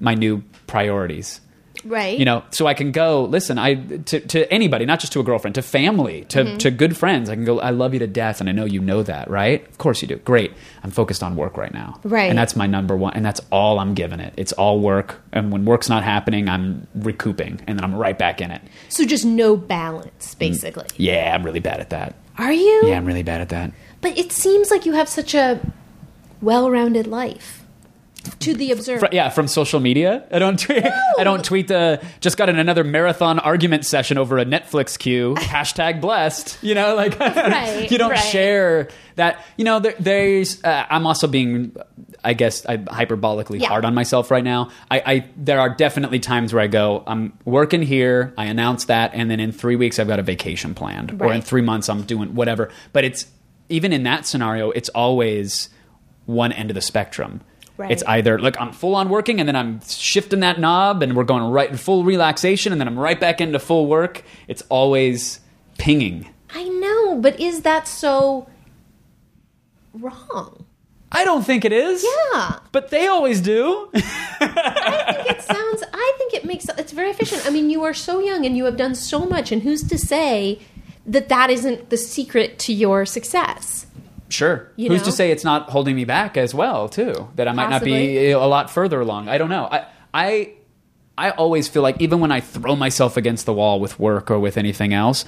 my new priorities Right. you know so i can go listen i to, to anybody not just to a girlfriend to family to, Mm-hmm. to good friends i can go i love you to death and i know you know that right of course you do great i'm focused on work right now Right. and that's my number one and that's all i'm giving it it's all work and when work's not happening i'm recouping and then i'm right back in it So just no balance, basically. yeah i'm really bad at that Are you? yeah i'm really bad at that But it seems like you have such a well-rounded life. To the observer. Fr- yeah, from social media. I don't tweet. <laughs> I don't tweet the. Just got in another marathon argument session over a Netflix queue. <laughs> hashtag blessed. You know, like <laughs> Right, you don't right. share that. You know, there, there's. Uh, I'm also being. I guess I'm hyperbolically Yeah. hard on myself right now. I, I there are definitely times where I go, I'm working here, I announce that, and then in three weeks I've got a vacation planned, or in three months I'm doing whatever. But it's even in that scenario, it's always one end of the spectrum. Right. It's either like I'm full on working and then I'm shifting that knob and we're going right in full relaxation and then I'm right back into full work. It's always pinging. I know, but is that so wrong? I don't think it is. Yeah. But they always do. I think it sounds. I think it makes. It's very efficient. I mean, you are so young and you have done so much, and who's to say that that isn't the secret to your success? Sure. You Who's know? to say it's not holding me back as well, too? That I might not be a lot further along. I don't know. I I I always feel like even when I throw myself against the wall with work or with anything else,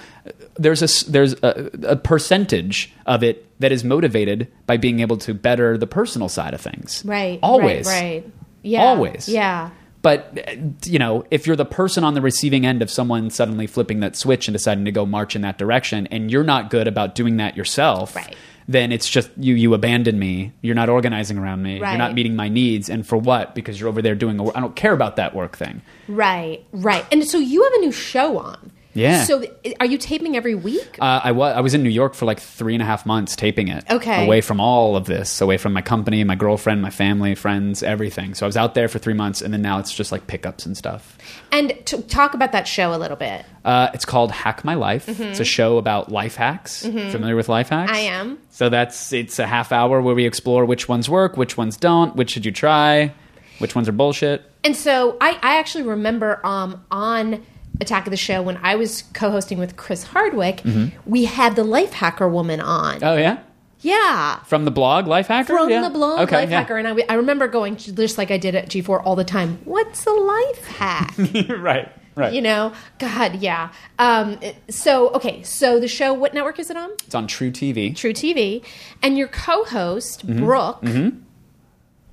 there's a there's a, a percentage of it that is motivated by being able to better the personal side of things. Right. Always. Right. right. Yeah. Always. Yeah. But you know, if you're the person on the receiving end of someone suddenly flipping that switch and deciding to go march in that direction, and you're not good about doing that yourself, Right. then it's just you. You abandon me. You're not organizing around me. Right. You're not meeting my needs. And for what? Because you're over there doing. A, I don't care about that work thing. Right. Right. And so you have a new show on. Yeah. So th- are you taping every week? Uh, I was I was in New York for like three and a half months taping it. Okay. Away from all of this, away from my company, my girlfriend, my family, friends, everything. So I was out there for three months, and then now it's just like pickups and stuff. And to talk about that show a little bit. Uh, it's called Hack My Life. It's a show about life hacks. Familiar with life hacks? Mm-hmm. I am. So that's it's a half hour where we explore which ones work, which ones don't, which should you try, which ones are bullshit. And so I, I actually remember um, on Attack of the Show when I was co-hosting with Chris Hardwick, we had the life hacker woman on. Oh yeah, yeah. from the blog Life Hacker. From Yeah. the blog okay, Life yeah. Hacker, and I, I remember going just like I did at G4 all the time. What's a life hack? <laughs> right, right. you know, God, yeah. Um, so okay, so the show, what network is it on? it's on truTV. True TV, and your co-host Mm-hmm. Brooke.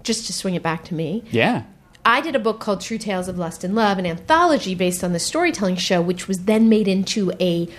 Just to swing it back to me, Yeah. I did a book called True Tales of Lust and Love, an anthology based on the storytelling show, which was then made into a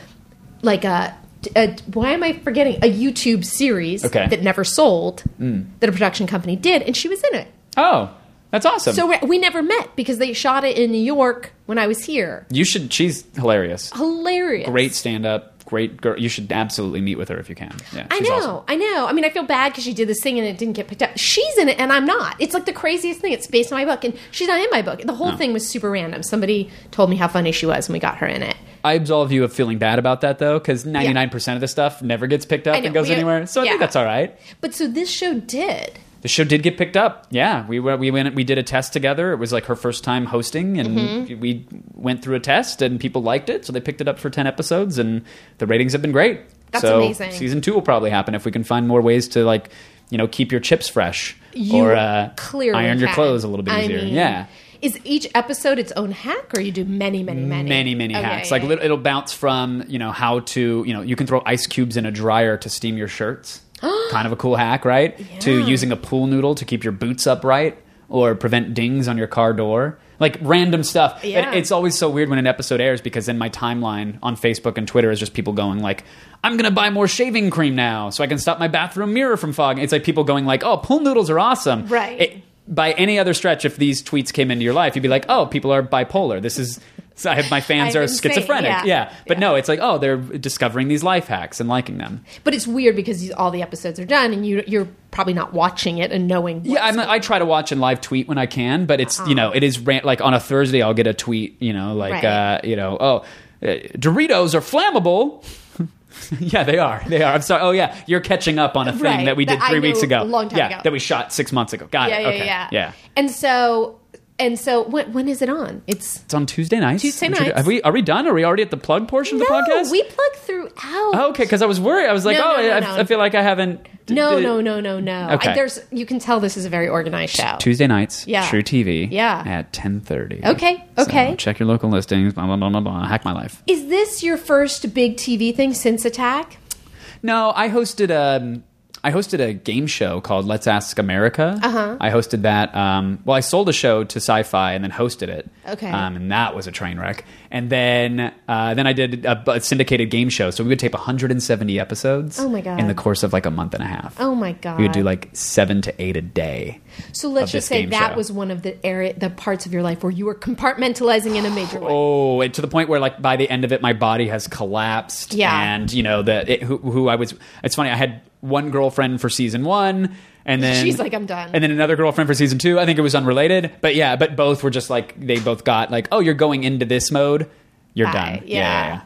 like a, a why am I forgetting a YouTube series Okay. that never sold mm. that a production company did, and she was in it. Oh, that's awesome. So we, we never met because they shot it in New York when I was here. you should. She's hilarious. Hilarious, Great stand up. Great girl. You should absolutely meet with her if you can. Yeah, I know, awesome. I know. I mean, I feel bad because she did this thing and it didn't get picked up. She's in it and I'm not. It's like the craziest thing. It's based on my book and she's not in my book. The whole Oh. thing was super random. Somebody told me how funny she was when we got her in it. I absolve you of feeling bad about that though, because ninety nine percent of the stuff never gets picked up know, and goes anywhere. So I yeah. think that's all right. But so this show did. The show did get picked up. Yeah, we went, we went we did a test together. It was like her first time hosting, and Mm-hmm. we went through a test, and people liked it, so they picked it up for ten episodes, and the ratings have been great. That's so amazing. Season two will probably happen if we can find more ways to like you know keep your chips fresh You or uh, clearly iron your can. clothes a little bit I easier. mean, yeah. Is each episode its own hack or you do many, many, many? many many Oh, hacks yeah, like yeah. it'll bounce from you know how to you know you can throw ice cubes in a dryer to steam your shirts <gasps> kind of a cool hack right to using a pool noodle to keep your boots upright or prevent dings on your car door like random stuff Yeah. it's always so weird when an episode airs because then my timeline on facebook and twitter is just people going like i'm gonna buy more shaving cream now so i can stop my bathroom mirror from fogging it's like people going like oh pool noodles are awesome Right. It- by any other stretch, if these tweets came into your life, you'd be like, "Oh, people are bipolar. This is." So I have my fans are schizophrenic. Yeah. Yeah. but Yeah. no, it's like, oh, they're discovering these life hacks and liking them. But it's weird because all the episodes are done and you, you're probably not watching it and knowing. Yeah, I'm, I try to watch and live tweet when I can, but it's you know, it is ran- like on a Thursday, I'll get a tweet, you know, like Right. uh, you know, oh, uh, Doritos are flammable. <laughs> yeah, they are. They are. I'm sorry. Oh, yeah, you're catching up on a thing Right. that we did That three weeks ago. a long time yeah, ago. that we shot six months ago. Got yeah, it. yeah, okay. yeah, yeah. And so, and so, when, when is it on? It's It's on Tuesday nights. Tuesday nights. Have we? Are we done? Are we already at the plug portion of the no, podcast? we plug throughout. Oh, okay, because I was worried. I was like, No, oh, no, no, I, no. I feel like I haven't. No, did- no, no, no, no. Okay. I, there's you can tell this is a very organized show. Tuesday nights, Yeah. truTV, Yeah. at ten thirty. Okay, okay. check your local listings. Blah blah blah blah blah. Hack my life. Is this your first big TV thing since Attack? No, I hosted um, I hosted a game show called Let's Ask America. Uh-huh. I hosted that. Um, well, I sold a show to Sci-Fi and then hosted it. Okay. Um, and that was a train wreck. And then uh, then I did a, a syndicated game show. So we would tape 170 episodes. Oh my God. In the course of like a month and a half. Oh my god. We would do like seven to eight a day. So let's just say that show. was one of the area, the parts of your life where you were compartmentalizing in a major way. Oh, to the point where, like, by the end of it, my body has collapsed. Yeah. and you know that who, who I was. It's funny. I had one girlfriend for season one, and then She's like, "I'm done." and then another girlfriend for season two. I think it was unrelated, but yeah, but both were just like they both got like, oh, you're going into this mode, you're Bye. done. Yeah. yeah, yeah.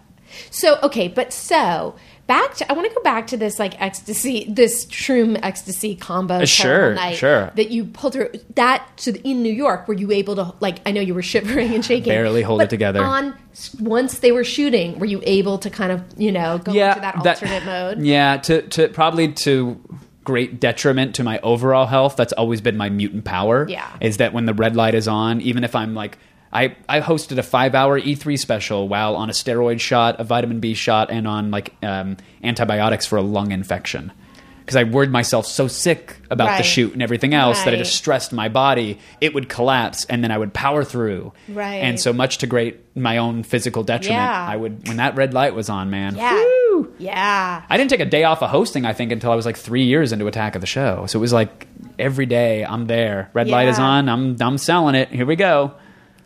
So okay, but so back to I want to go back to this like ecstasy, this shroom ecstasy combo. Uh, sure, terrible night sure. That you pulled through that. So in New York, were you able to like? I know you were shivering and shaking, Barely hold but it together. On once they were shooting, were you able to kind of you know go yeah, into that alternate mode? Yeah, to to probably to great detriment to my overall health. That's always been my mutant power. Yeah. is that when the red light is on, even if I'm like. I, I hosted a five hour E3 special while on a steroid shot, a vitamin B shot, and on like um, antibiotics for a lung infection. Because I worried myself so sick about Right. the shoot and everything else that I just stressed my body. It would collapse, and then I would power through. Right. And so much to great my own physical detriment, Yeah. I would when that red light was on, man. Yeah, yeah. I didn't take a day off of hosting, I think, until I was like three years into Attack of the Show. So it was like every day I'm there. Red light is on. I'm I'm selling it. Here we go.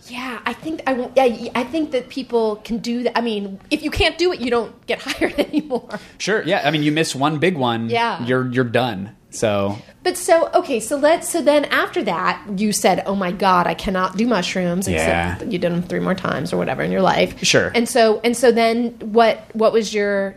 Yeah, I think I won't. Yeah, I think that people can do that. I mean, if you can't do it, you don't get <laughs> hired anymore. Sure. Yeah. I mean, you miss one big one. Yeah. You're you're done. So But so okay, so let's. So then after that, you said, "Oh my god, I cannot do mushrooms." Yeah. You did them three more times or whatever in your life. Sure. And so and so then what? What was your,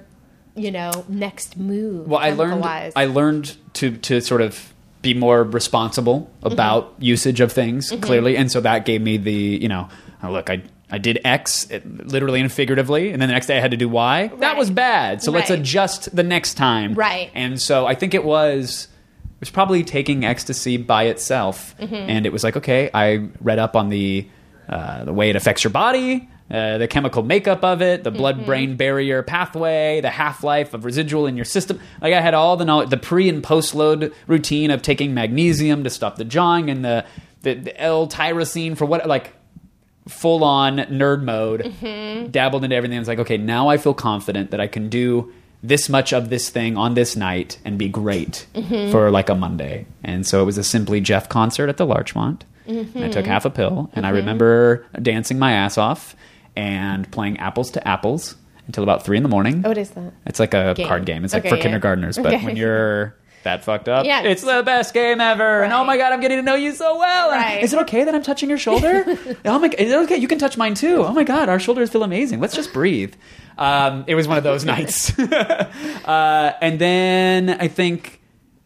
you know, next move? well, I learned? I learned to to sort of be more responsible about usage of things clearly, and so that gave me the you know oh, look I. I did X, it- literally and figuratively, and then the next day I had to do Y. That was bad. So let's adjust the next time. Right. And so I think it was it was probably taking ecstasy by itself, Mm-hmm. and it was like okay, I read up on the uh, the way it affects your body, uh, the chemical makeup of it, the Mm-hmm. blood brain barrier pathway, the half life of residual in your system. Like I had all the knowledge, the pre and post load routine of taking magnesium to stop the jawing, and the the, the L-tyrosine for what like full on nerd mode, Mm-hmm. dabbled into everything. It's like, okay, now I feel confident that I can do this much of this thing on this night and be great Mm-hmm. for like a Monday. And so it was a Simply Jeff concert at the Larchmont. And I Mm-hmm. took half a pill, and I remember dancing my ass off and playing apples to apples until about three in the morning. Oh, what is that? It's like a Game. card game. It's like for yeah. kindergartners, but Okay. when you're that fucked up, Yeah. it's the best game ever. And oh my god, I'm getting to know you so well. And Right. Is it okay that I'm touching your shoulder? <laughs> oh my, is it okay? You can touch mine too. Oh my god, our shoulders feel amazing. Let's just breathe. Um, it was one of those <laughs> nights. <laughs> uh, and then I think.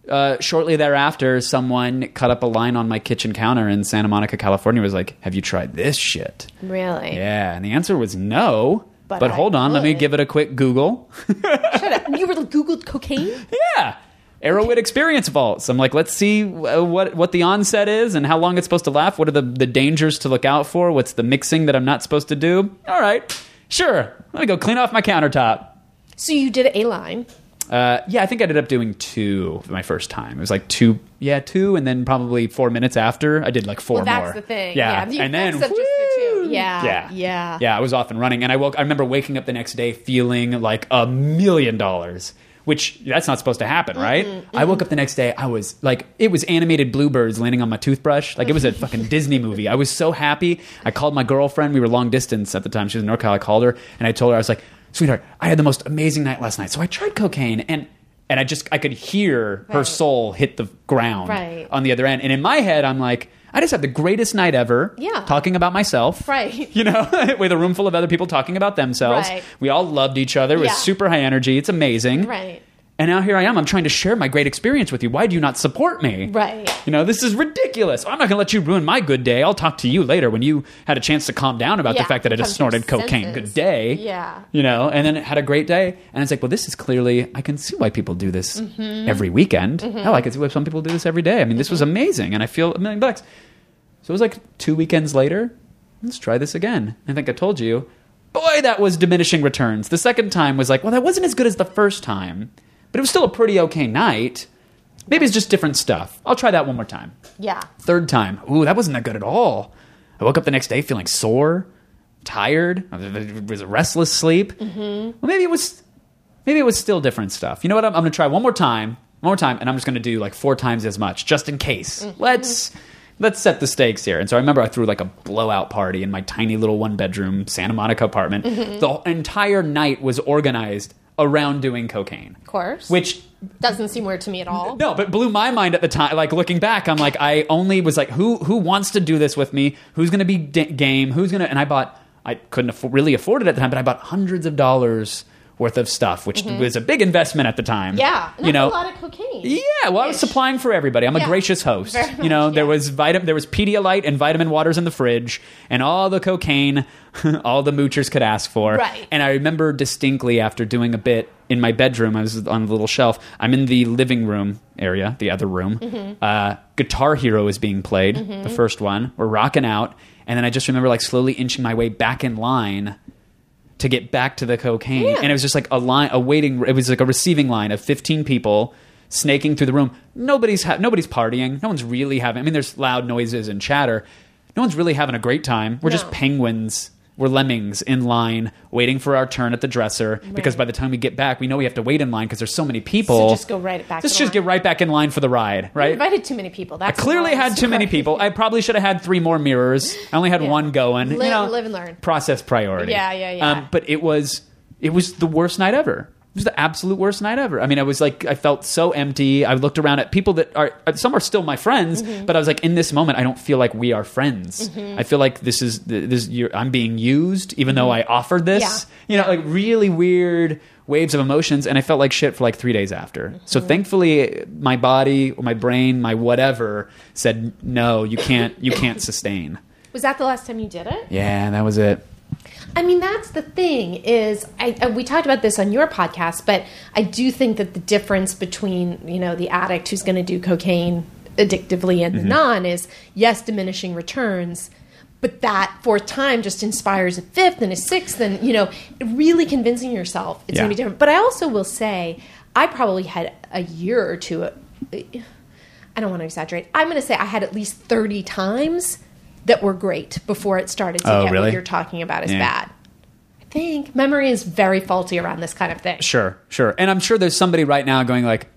Uh, shortly thereafter, someone cut up a line on my kitchen counter in Santa Monica, California. Was like, "Have you tried this shit?" Really? Yeah, and the answer was no. But But, hold on, let me give it a quick Google. <laughs> Shut up. You were Googled cocaine? yeah. Erowid Experience Vaults. I'm like, let's see uh, what what the onset is and how long it's supposed to last. What are the, the dangers to look out for? What's the mixing that I'm not supposed to do? All right, sure. Let me go clean off my countertop. So you did a line. Uh, yeah, I think I ended up doing two for my first time. It was like two, yeah, two, and then probably four minutes after I did like four Well, that's more. the thing. Yeah, You and then just the two. woo! Yeah. yeah, Yeah. yeah. I was off and running, and I woke. I remember waking up the next day feeling like a million dollars. Which that's not supposed to happen, right? I woke up the next day. I was like, it was animated bluebirds landing on my toothbrush. Like it was a fucking <laughs> Disney movie. I was so happy. I called my girlfriend. We were long distance at the time. She was in NorCal. I called her and I told her I was like, sweetheart, I had the most amazing night last night. So I tried cocaine and and I just I could hear her Right. soul hit the ground Right. on the other end. And in my head, I'm like, I just had the greatest night ever. Yeah. Talking about myself. Right. <laughs> You know, <laughs> with a room full of other people talking about themselves. Right. We all loved each other. It was Yeah. super high energy. It's amazing. Right. And now here I am. I'm trying to share my great experience with you. Why do you not support me? Right. You know, this is ridiculous. I'm not going to let you ruin my good day. I'll talk to you later when you had a chance to calm down about Yeah, the fact that I just snorted cocaine. senses. Good day. Yeah. You know, and then it had a great day. And it's like, well, this is clearly, I can see why people do this Mm-hmm. every weekend. Hell, I can see why some people do this every day. I mean, this Mm-hmm. was amazing. And I feel a million bucks. So it was like two weekends later. Let's try this again. I think I told you. Boy, that was diminishing returns. The second time was like, well, that wasn't as good as the first time, but it was still a pretty okay night. Maybe it's just different stuff. I'll try that one more time. Yeah. Third time, ooh, that wasn't that good at all. I woke up the next day feeling sore, tired. It was a restless sleep. Mm-hmm. Well, maybe it was, maybe it was still different stuff. You know what? I'm, I'm going to try one more time, one more time, and I'm just going to do like four times as much, just in case. Let's let's set the stakes here. And so I remember I threw like a blowout party in my tiny little one bedroom Santa Monica apartment. The entire night was organized around doing cocaine. Of course. Which doesn't seem weird to me at all. no, but blew my mind at the time. Like looking back, I'm like, I only was like, who who wants to do this with me? Who's going to be d- game? Who's going to? And I bought. I couldn't afford, really afford it at the time, but I bought hundreds of dollars worth of stuff, which was a big investment at the time. Mm-hmm. Yeah. You know, a lot of cocaine. yeah, well, I was supplying for everybody. I'm a gracious host. Very you know, much, there yeah. was vitamin, there was Pedialyte and vitamin waters in the fridge, and all the cocaine, <laughs> all the moochers could ask for. Right. And I remember distinctly after doing a bit in my bedroom, I was on the little shelf. I'm in the living room area, the other room. Mm-hmm. Uh, Guitar Hero is being played, the first one. We're rocking out, and then I just remember like slowly inching my way back in line to get back to the cocaine. Yeah. And it was just like a line, a waiting. It was like a receiving line of 15 people snaking through the room. Nobody's ha- nobody's partying. No one's really having. I mean, there's loud noises and chatter. No one's really having a great time. We're just penguins. We're lemmings in line, waiting for our turn at the dresser. Because by the time we get back, we know we have to wait in line because there's so many people. So just go right back Just the just get right back in line for the ride. Right? I invited too many people. That's I clearly had too many people. I probably should have had three more mirrors. I only had Yeah. one going. Live- you know, live and learn. Process priority. Yeah, yeah, yeah. Um, but it was it was the worst night ever. It was the absolute worst night ever. I mean, I was like, I felt so empty. I looked around at people that are some are still my friends, Mm-hmm. but I was like, in this moment, I don't feel like we are friends. I feel like this is this. You're, I'm being used, even though I offered this. Mm-hmm. Yeah. You know, like really weird waves of emotions, and I felt like shit for like three days after. Mm-hmm. So thankfully, my body, my brain, my whatever said, no, you can't, you can't sustain. Was that the last time you did it? Yeah, that was it. I mean, that's the thing is, I, I, we talked about this on your podcast, but I do think that the difference between you know the addict who's going to do cocaine addictively and the mm-hmm. non is yes, diminishing returns, but that fourth time just inspires a fifth and a sixth, and you know, really convincing yourself it's Yeah. going to be different. But I also will say, I probably had a year or two. I don't want to exaggerate. I'm going to say I had at least 30 times that were great before it started to Oh, get really? what you're talking about as Yeah. bad. I think memory is very faulty around this kind of thing. Sure, sure. And I'm sure there's somebody right now going like,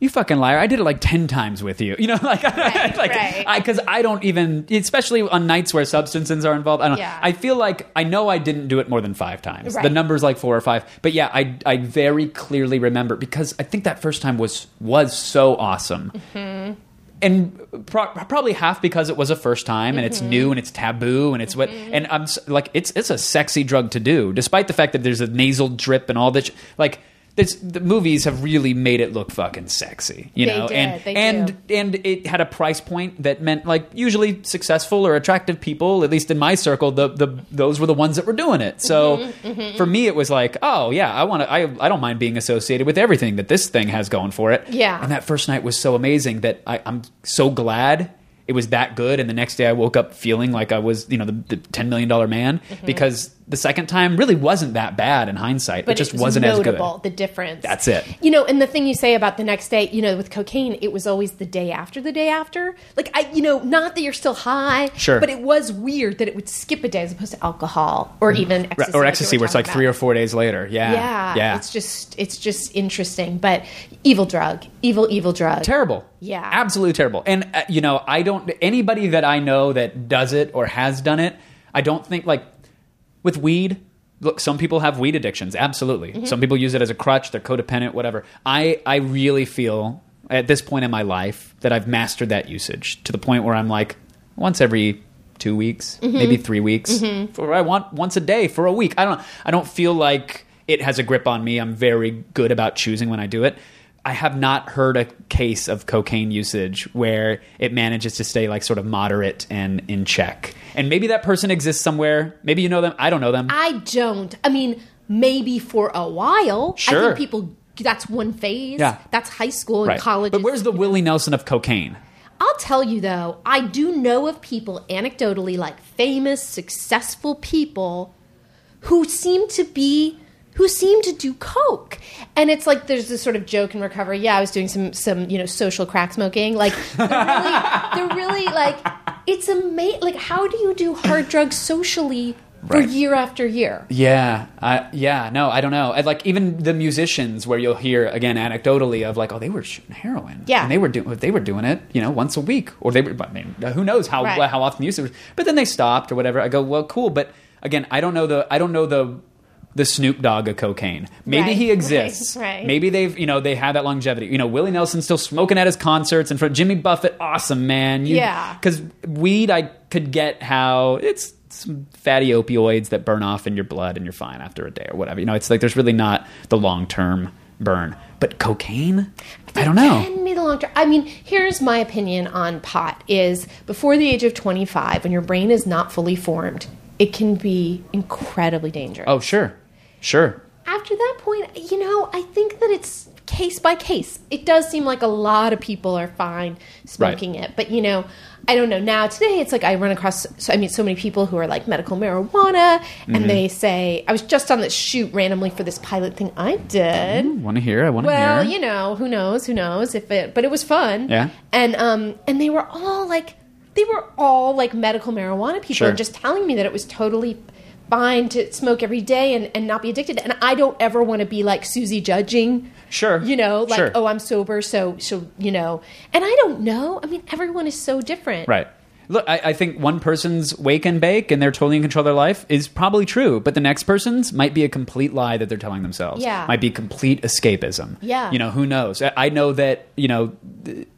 "You fucking liar! I did it like ten times with you." <laughs> You know, like, Right, <laughs> like right. I because I don't even, especially on nights where substances are involved. I don't. Yeah. I feel like I know I didn't do it more than five times. Right. The number's like four or five. But yeah, I I very clearly remember because I think that first time was was so awesome. Mm-hmm. And pro- probably half because it was a first time and it's Mm-hmm. new and it's taboo and it's what and I'm like it's it's a sexy drug to do despite the fact that there's a nasal drip and all this like this, the movies have really made it look fucking sexy, you They know, did, and they and and it had a price point that meant like usually successful or attractive people, at least in my circle, the the those were the ones that were doing it. So Mm-hmm, for me, it was like, oh yeah, I want to, I I don't mind being associated with everything that this thing has going for it. Yeah. and that first night was so amazing that I, I'm so glad. It was that good, and the next day I woke up feeling like I was, you know, the, the ten million dollar man because the second time really wasn't that bad in hindsight. Mm-hmm. But it just it was wasn't notable, as good. the difference. That's it. You know, and the thing you say about the next day, you know, with cocaine, it was always the day after the day after. Like, I, you know, not that you're still high, Sure. but it was weird that it would skip a day as opposed to alcohol or even ecstasy. Or ecstasy, where it's like talking three or four days later. Yeah, Yeah, yeah. It's just, it's just interesting, but evil drug, evil, evil drug. terrible. Yeah. absolutely terrible. And uh, you know, I don't. Anybody that I know that does it or has done it, I don't think like with weed. Look, some people have weed addictions. Absolutely, Mm-hmm. some people use it as a crutch. They're codependent, whatever. I I really feel at this point in my life that I've mastered that usage to the point where I'm like once every two weeks, Mm-hmm. maybe three weeks. For I want once a day for a week. I don't. I don't feel like it has a grip on me. I'm very good about choosing when I do it. I have not heard a case of cocaine usage where it manages to stay like sort of moderate and in check. And maybe that person exists somewhere. Maybe you know them. I don't know them. I don't. I mean, maybe for a while. I Sure. think people, that's one phase. Yeah. That's high school and right. college. But where's the Willie Nelson of cocaine? I'll tell you though, I do know of people anecdotally, like famous, successful people, who seem to be who seem to do coke. And it's like there's this sort of joke in recovery. Yeah, I was doing some some you know social crack smoking. Like <laughs> they're really, they're really like it's amazing. Like how do you do hard drugs socially for Right. year after year? Yeah, I, yeah, no, I don't know. I, like even the musicians, where you'll hear again anecdotally of like, oh, they were shooting heroin. Yeah. and they were doing they were doing it, you know, once a week, or they were. I mean, who knows how Right. how often the use it was. But then they stopped or whatever. I go, well, cool. But again, I don't know the I don't know the the Snoop Dogg of cocaine. Maybe Right, he <laughs> exists. right, right. Maybe they've you know they have that longevity. You know, Willie Nelson's still smoking at his concerts and for Jimmy Buffett, awesome man. You- Yeah. because weed, I could get how it's some fatty opioids that burn off in your blood and you're fine after a day or whatever. You know, it's like there's really not the long term burn. But cocaine, I don't know. Can be the long term. I mean, here's my opinion on pot: is before the age of 25, when your brain is not fully formed, it can be incredibly dangerous. Oh, sure, sure. After that point, you know, I think that it's case by case. It does seem like a lot of people are fine smoking it, but you know, I don't know. Now today, it's like I run across. So I mean, so many people who are like medical marijuana, Mm-hmm. and they say I was just on this shoot randomly for this pilot thing I did. Want to hear? I want to Well, hear. Well, you know, who knows? Who knows if it? But it was fun. Yeah. And um, and they were all like, they were all like medical marijuana people, Sure. just telling me that it was totally fine to smoke every day and, and not be addicted. And I don't ever want to be like Susie judging. Sure. You know, like, Sure. oh, I'm sober, so so you know. And I don't know. I mean, everyone is so different. Right. Look, I, I think one person's wake and bake and they're totally in control of their life is probably true, but the next person's might be a complete lie that they're telling themselves. Yeah. Might be complete escapism. Yeah. You know, who knows? I, I know that, you know, th-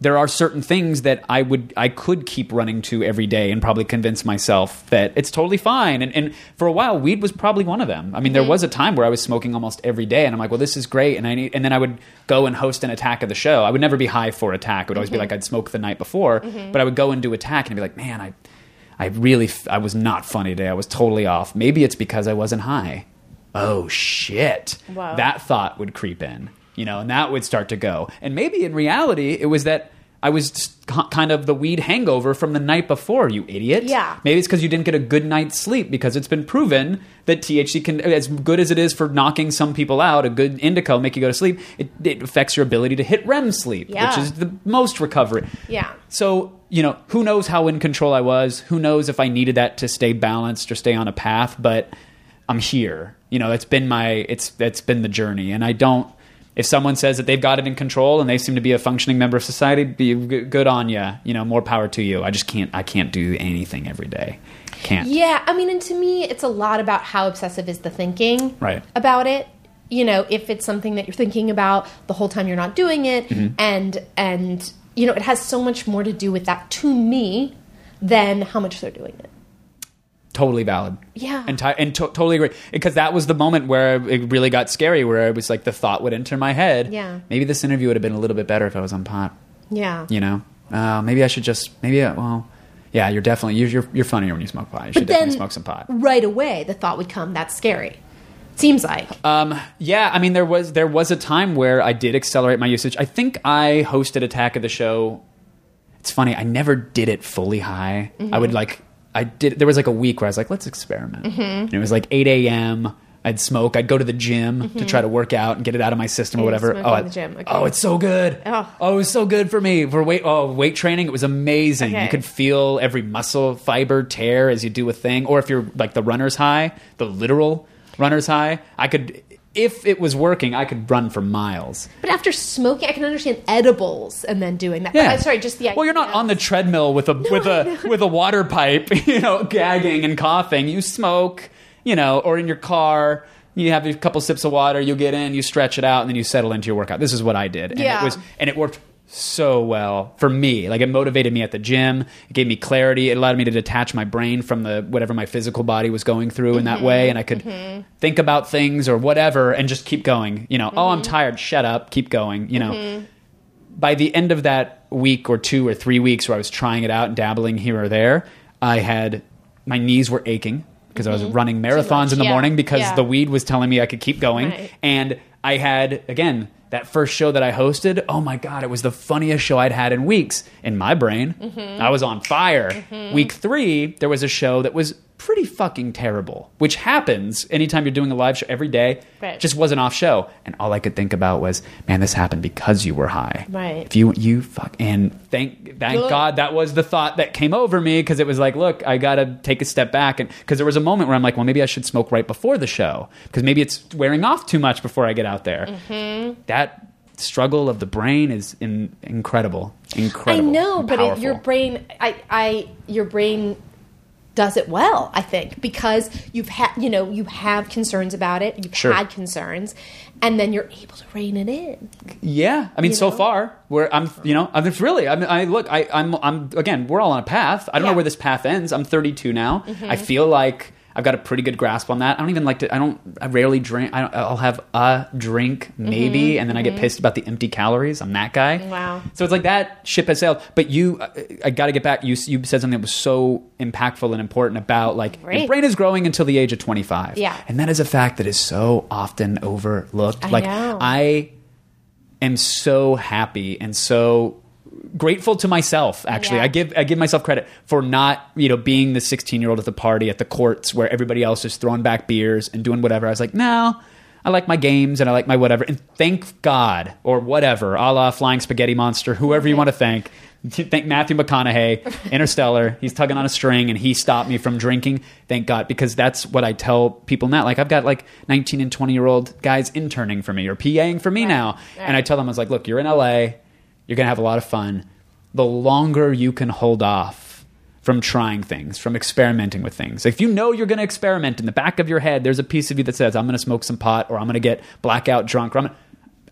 there are certain things that I would I could keep running to every day and probably convince myself that it's totally fine. And, and for a while, weed was probably one of them. I mean, there mm-hmm. was a time where I was smoking almost every day, and I'm like, well, this is great. And I need, and then I would go and host an attack of the show. I would never be high for attack. It would always be mm-hmm. like I'd smoke the night before, mm-hmm. but I would go and do attack and be like, man, I I really f- I was not funny today. I was totally off. Maybe it's because I wasn't high. Oh shit. Wow. That thought would creep in, you know, and that would start to go. And maybe in reality, it was that I was kind of the weed hangover from the night before, you idiot. Yeah. Maybe it's because you didn't get a good night's sleep because it's been proven that THC can, as good as it is for knocking some people out, a good indica will make you go to sleep. It, it affects your ability to hit REM sleep, Yeah. which is the most recovery. Yeah. So, you know, who knows how in control I was? Who knows if I needed that to stay balanced or stay on a path, but I'm here. You know, it's been my it's it's been the journey and I don't if someone says that they've got it in control and they seem to be a functioning member of society, be good on you. You know, more power to you. I just can't I can't do anything every day. Can't. Yeah, I mean, and to me, it's a lot about how obsessive is the thinking Right. about it. You know, if it's something that you're thinking about the whole time you're not doing it, Mm-hmm. and and you know, it has so much more to do with that to me than how much they're doing it. Totally valid. Yeah. And, ti- and to- totally agree. Because that was the moment where it really got scary, where it was like the thought would enter my head. Yeah. Maybe this interview would have been a little bit better if I was on pot. Yeah. you know uh, maybe i should just maybe I, well yeah you're definitely you're, you're, you're funnier when you smoke pot you should But then definitely smoke some pot right away, the thought would come, "That's scary." Seems like. um, yeah i mean there was there was a time where i did accelerate my usage i think i hosted attack of the show it's funny i never did it fully high i would like i did there was like a week where i was like let's experiment mm-hmm. and it was like 8 a.m I'd smoke. I'd go to the gym to mm-hmm. try to work out and get it out of my system or whatever. Oh, I- the gym. Okay. oh, it's so good. Oh. oh, it was so good for me for weight. Oh, weight training. It was amazing. Okay. You could feel every muscle fiber tear as you do a thing. Or if you're like the runner's high, the literal runner's high, I could, if it was working, I could run for miles. But after smoking, I can understand edibles and then doing that. Yeah. Uh, sorry, just the idea. Well, you're not on the treadmill with a <laughs> with a with a water pipe, <laughs> you know, gagging and coughing. You smoke, you know, or in your car. You have a couple sips of water. You get in, you stretch it out, and then you settle into your workout. This is what I did, and Yeah. it was and it worked so well for me. Like it motivated me at the gym. It gave me clarity. It allowed me to detach my brain from the whatever my physical body was going through in that mm-hmm. way, and I could mm-hmm. think about things or whatever, and just keep going. You know, oh, I'm mm-hmm. tired. Shut up. Keep going. You know by the end of that week or two or three weeks where I was trying it out and dabbling here or there, I had my knees were aching because I was running marathons in the yeah, morning because yeah. the weed was telling me I could keep going. Right. And I had, again, that first show that I hosted, oh my God, it was the funniest show I'd had in weeks. In my brain, Mm-hmm. I was on fire. Week three, there was a show that was pretty fucking terrible, which happens anytime you're doing a live show every day. Right. Just was an off show. And all I could think about was, man, this happened because you were high. Right. If you, you fuck, and thank, thank Ugh. God that was the thought that came over me because it was like, look, I got to take a step back. And because there was a moment where I'm like, well, maybe I should smoke right before the show because maybe it's wearing off too much before I get out there. Mm-hmm. That struggle of the brain is in, incredible. Incredible. I know, but it, your brain, I, I, your brain does it well. I think because you've had, you know, you have concerns about it. You've Sure. had concerns, and then you're able to rein it in. Yeah, I mean, You so know? far, where I'm, you know, I'm it's really. I mean, I look, I, I'm, I'm again, we're all on a path. I don't Yeah. Mm-hmm. know where this path ends. I'm 32 now. I feel like I've got a pretty good grasp on that. I don't even like to. I don't. I rarely drink. I don't, I'll have a drink maybe, and then I get pissed about the empty calories. I'm that guy. Mm-hmm. Wow. So it's like that ship has sailed. But you, I, I got to get back. You, you said something that was so impactful and important about like your brain is growing until the age of 25. Yeah. and that is a fact that is so often overlooked. I like know. I am so happy and so grateful to myself actually. Yeah. i give i give myself credit for not you know being the 16 year old at the party at the courts where everybody else is throwing back beers and doing whatever. I was like no i like my games and i like my whatever. And thank god or whatever a la flying spaghetti monster whoever you want to thank thank matthew mcconaughey <laughs> interstellar. He's tugging on a string and he stopped me from drinking. Thank god because that's what i tell people now. Like i've got like 19 and 20 year old guys interning for me or paing for me now. And i tell them i was like look you're in la you're going to have a lot of fun. The longer you can hold off from trying things, from experimenting with things. If you know you're going to experiment in the back of your head, there's a piece of you that says, I'm going to smoke some pot or I'm going to get blackout drunk or I'm,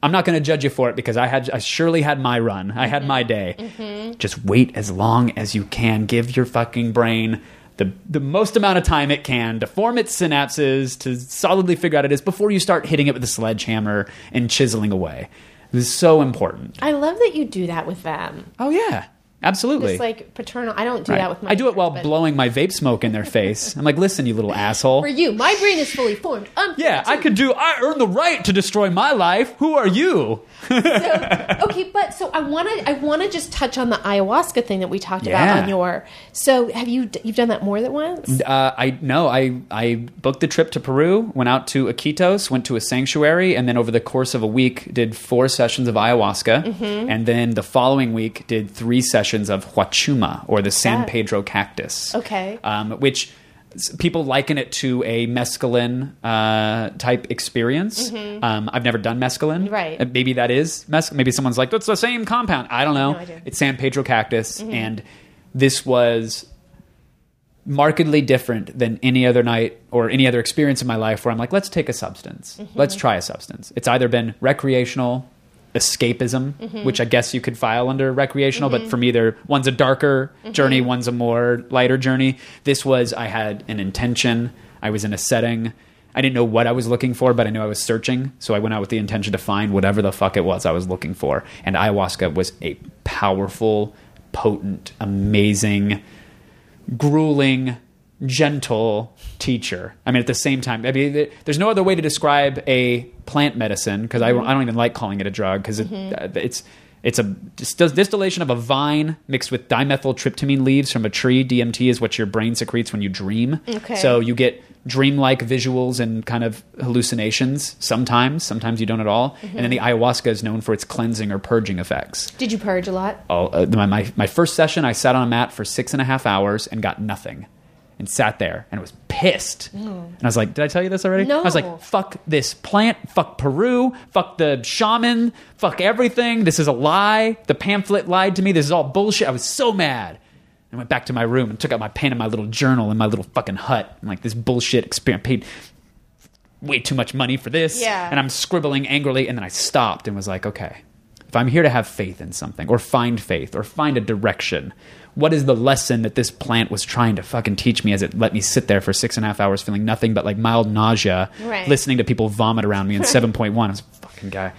I'm not going to judge you for it because I had I surely had my run. I had my mm-hmm. day. Mm-hmm. Just wait as long as you can. Give your fucking brain the the most amount of time it can to form its synapses to solidly figure out it is before you start hitting it with a sledgehammer and chiseling away. This is so important. I love that you do that with them. Oh yeah, absolutely. It's like paternal. I don't do Right. that with my. I do it while but blowing my vape smoke in their face. I'm like, listen, you little <laughs> asshole. For you, my brain is fully formed. I'm Yeah, I could do. I earn the right to destroy my life. Who are you? okay, but so I want to I want to just touch on the ayahuasca thing that we talked Yeah. about on your. So have you you've done that more than once? Uh, I no, I I booked the trip to Peru, went out to Iquitos, went to a sanctuary, and then over the course of a week did four sessions of ayahuasca, Mm-hmm. and then the following week did three sessions of huachuma or the San that? Pedro cactus. Okay. um, which people liken it to a mescaline uh, type experience. Um, I've never done mescaline. Mm-hmm. Right. Uh, Maybe that is mes- Maybe someone's like, that's the same compound. I don't know. No. Mm-hmm. It's San Pedro cactus, and this was markedly different than any other night or any other experience in my life where I'm like, let's take a substance. Mm-hmm. Let's try a substance. It's either been recreational, escapism, Mm-hmm. which I guess you could file under recreational, but for me, there one's a darker Mm-hmm. journey, one's a more lighter journey. This was I had an intention. I was in a setting. I didn't know what I was looking for, but I knew I was searching. So I went out with the intention to find whatever the fuck it was I was looking for. And ayahuasca was a powerful, potent, amazing grueling, gentle teacher. I mean, at the same time, I mean, there's no other way to describe a plant medicine because I, I don't even like calling it a drug because it, uh, it's it's a dis- distillation of a vine mixed with dimethyltryptamine leaves from a tree. DMT is what your brain secretes when you dream. Okay. So you get dreamlike visuals and kind of hallucinations sometimes. Sometimes you don't at all. And then the ayahuasca is known for its cleansing or purging effects Did you purge a lot? all, uh, my, my, my first session, I sat on a mat for six and a half hours and got nothing. And sat there and was pissed. And I was like, Did I tell you this already? No. I was like, Fuck this plant, fuck Peru, fuck the shaman, fuck everything. This is a lie. The pamphlet lied to me. This is all bullshit. I was so mad. I went back to my room and took out my pen and my little journal in my little fucking hut. I'm like, This bullshit experience. Paid way too much money for this. Yeah. And I'm scribbling angrily. And then I stopped and was like, okay, if I'm here to have faith in something or find faith or find a direction, what is the lesson that this plant was trying to fucking teach me as it let me sit there for six and a half hours feeling nothing but like mild nausea, Right. listening to people vomit around me in <laughs> 7.1? I was a fucking guy.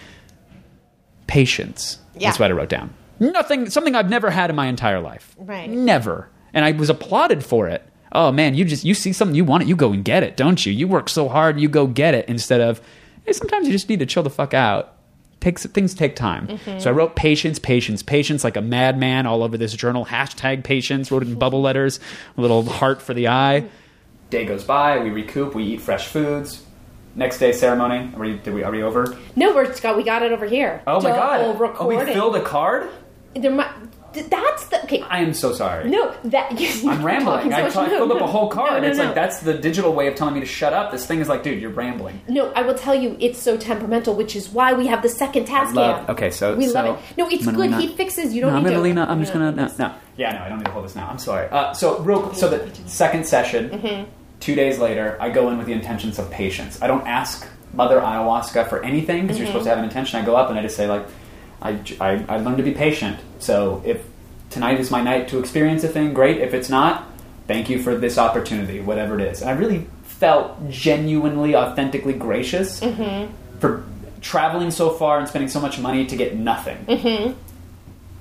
Patience. Yeah. That's what I wrote down. Nothing, something I've never had in my entire life. Right. Never. And I was applauded for it. Oh man, you just you see something you want it, you go and get it, don't you? You work so hard, you go get it instead of hey, sometimes you just need to chill the fuck out. Takes things take time. So I mm-hmm. wrote patience, patience, patience like a madman all over this journal. Hashtag patience. Wrote it in bubble letters, a little heart for the eye. Day goes by. We recoup. We eat fresh foods. Next day ceremony. Are we? Did we? Are we over? No, we're got we got it over here. Oh my god! Double Oh, we filled a card. There might, that's the okay. I am so sorry. no, that <laughs> I'm rambling. I, so I much- filled no, up a whole card. No, no, it's like that's the digital way of telling me to shut up. This thing is like, dude, you're rambling. No, I will tell you, it's so temperamental, which is why we have the second task Love. Okay, so we so love it. No, it's good. He fixes. You don't I'm need gonna to. lean on. I'm just gonna no, no. Yeah, no, I don't need to hold this now. I'm sorry. Uh, so real. So the second session. Mm-hmm. Two days later, I go in with the intentions of patience. I don't ask Mother Ayahuasca for anything because you're Mm-hmm. supposed to have an intention. I go up and I just say like, I, I, I learned to be patient. So if tonight is my night to experience a thing, great. If it's not, thank you for this opportunity, whatever it is. And I really felt genuinely, authentically gracious Mm-hmm. for traveling so far and spending so much money to get nothing. Mm-hmm.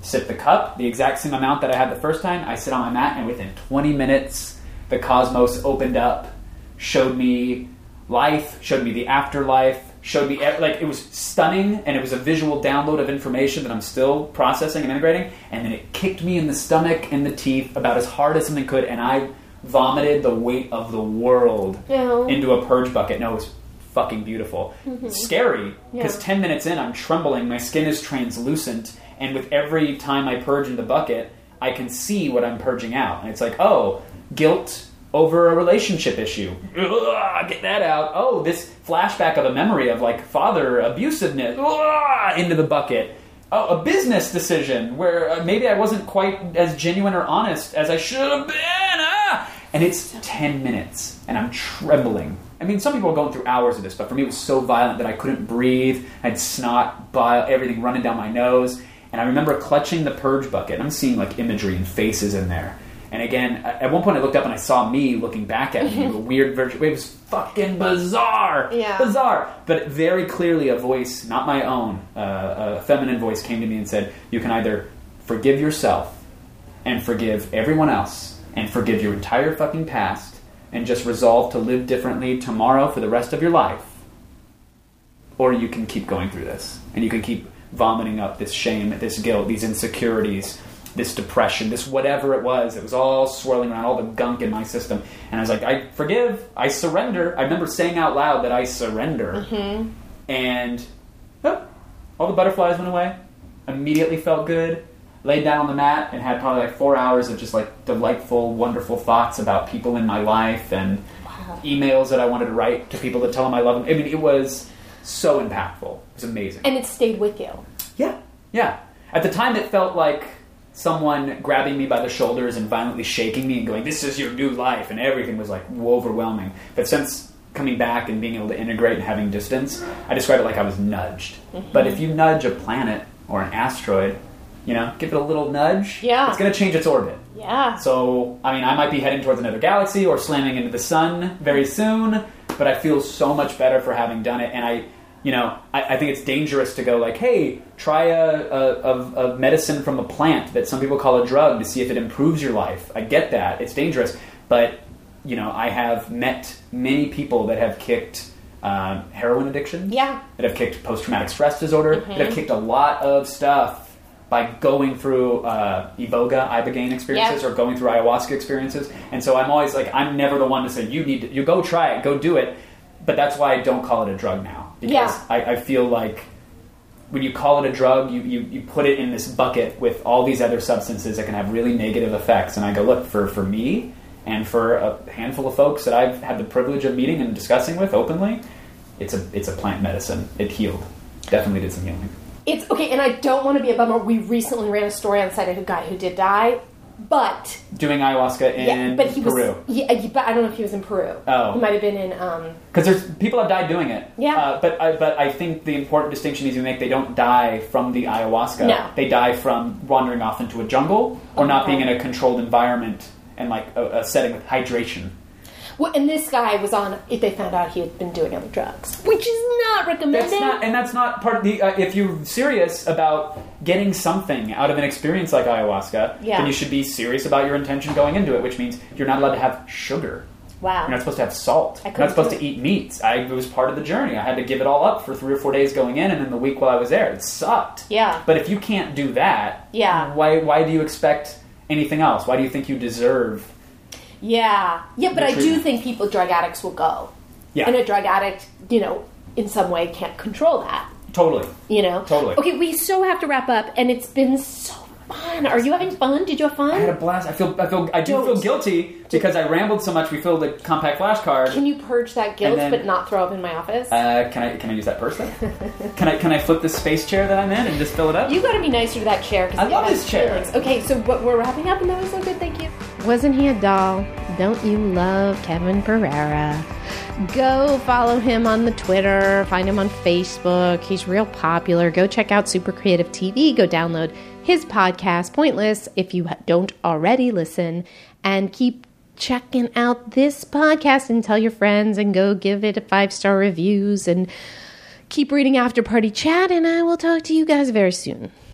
Sip the cup, the exact same amount that I had the first time. I sit on my mat, and within 20 minutes, the cosmos opened up, showed me life, showed me the afterlife, showed me like it was stunning, and it was a visual download of information that I'm still processing and integrating. And then it kicked me in the stomach and the teeth about as hard as something could, and I vomited the weight of the world No. into a purge bucket. No, it was fucking beautiful. Mm-hmm. Scary because Yeah. 10 minutes in, I'm trembling, my skin is translucent, and with every time I purge in the bucket, I can see what I'm purging out. And it's like, oh, guilt over a relationship issue. Ugh, get that out. Oh, this flashback of a memory of like father abusiveness Ugh, into the bucket. Oh, a business decision where uh, maybe I wasn't quite as genuine or honest as I should have been. Ah! And it's 10 minutes, and I'm trembling. I mean, some people are going through hours of this, but for me, it was so violent that I couldn't breathe. I had snot, bile, everything running down my nose. And I remember clutching the purge bucket, I'm seeing like imagery and faces in there. And again, at one point, I looked up and I saw me looking back at me, a weird version. It was fucking bizarre, Yeah. bizarre. But very clearly, a voice, not my own, uh, a feminine voice, came to me and said, "You can either forgive yourself and forgive everyone else and forgive your entire fucking past and just resolve to live differently tomorrow for the rest of your life, or you can keep going through this and you can keep vomiting up this shame, this guilt, these insecurities, this depression, this whatever it was. It was all swirling around, all the gunk in my system. And I was like, I forgive, I surrender. I remember saying out loud that I surrender. Mm-hmm. And oh, all the butterflies went away. Immediately felt good. Laid down on the mat and had probably like four hours of just like delightful, wonderful thoughts about people in my life and emails that I wanted to write to people to tell them I love them. I mean, it was so impactful. It was amazing. And it stayed with you. Yeah, yeah. At the time, it felt like someone grabbing me by the shoulders and violently shaking me and going, "This is your new life," and everything was like overwhelming. But since coming back and being able to integrate and having distance, I describe it like I was nudged. Mm-hmm. But if you nudge a planet or an asteroid, you know, give it a little nudge, Yeah. it's going to change its orbit. Yeah. So, I mean, I might be heading towards another galaxy or slamming into the sun very soon, but I feel so much better for having done it. And I, you know, I, I think it's dangerous to go like, hey, try a, a, a, medicine from a plant that some people call a drug to see if it improves your life. I get that. It's dangerous. But, you know, I have met many people that have kicked um, heroin addiction Yeah. that have kicked post traumatic stress disorder, that have kicked a lot of stuff by going through uh, Iboga, Ibogaine experiences Yep. or going through ayahuasca experiences. And so I'm always like, I'm never the one to say, you need to, you go try it, go do it. But that's why I don't call it a drug now. Because Yeah. I, I feel like when you call it a drug, you, you, you put it in this bucket with all these other substances that can have really negative effects. And I go, look, for, for me and for a handful of folks that I've had the privilege of meeting and discussing with openly, it's a, it's a plant medicine. It healed. Definitely did some healing. It's okay, and I don't want to be a bummer. We recently ran a story on the site of a guy who did die, but Doing ayahuasca in yeah, but he Peru. was yeah, but I don't know if he was in Peru. Oh. he might have been in um. Because there's people have died doing it. Yeah. Uh, but I, but I think the important distinction is you make they don't die from the ayahuasca. No. They die from wandering off into a jungle or not being in a controlled environment and like a, a setting with hydration. Well, and this guy was on. If they found out he had been doing other drugs, which is not recommended. That's not, and that's not part of the. Uh, if you're serious about getting something out of an experience like ayahuasca, Yeah. then you should be serious about your intention going into it, which means you're not allowed to have sugar. Wow. You're not supposed to have salt. I You're couldn't supposed to eat meats. I, it was part of the journey. I had to give it all up for three or four days going in, and then the week while I was there, it sucked. Yeah. But if you can't do that, Yeah. why why do you expect anything else? Why do you think you deserve? Yeah, yeah, but I do think people, drug addicts, will go. Yeah. And a drug addict, you know, in some way can't control that. Totally. You know. Totally. Okay, we so have to wrap up, and it's been so fun. Are you having fun? Did you have fun? I had a blast. I feel I feel I do Don't. feel guilty because I rambled so much. We filled a CompactFlash card. Can you purge that guilt, then- but not throw up in my office? Uh, can I can I use that purse then? can I can I flip the space chair that I'm in and just fill it up? you got to be nicer to that chair. 'cause I love this chair. feelings. Okay, so what, we're wrapping up, and that was so good. Thank you. Wasn't he a doll? Don't you love Kevin Pereira? Go follow him on the Twitter, find him on Facebook. He's real popular. Go check out Super Creative TV. Go download his podcast, Pointless, if you don't already listen. And keep checking out this podcast and tell your friends and go give it a five star reviews and keep reading After Party Chat. And I will talk to you guys very soon.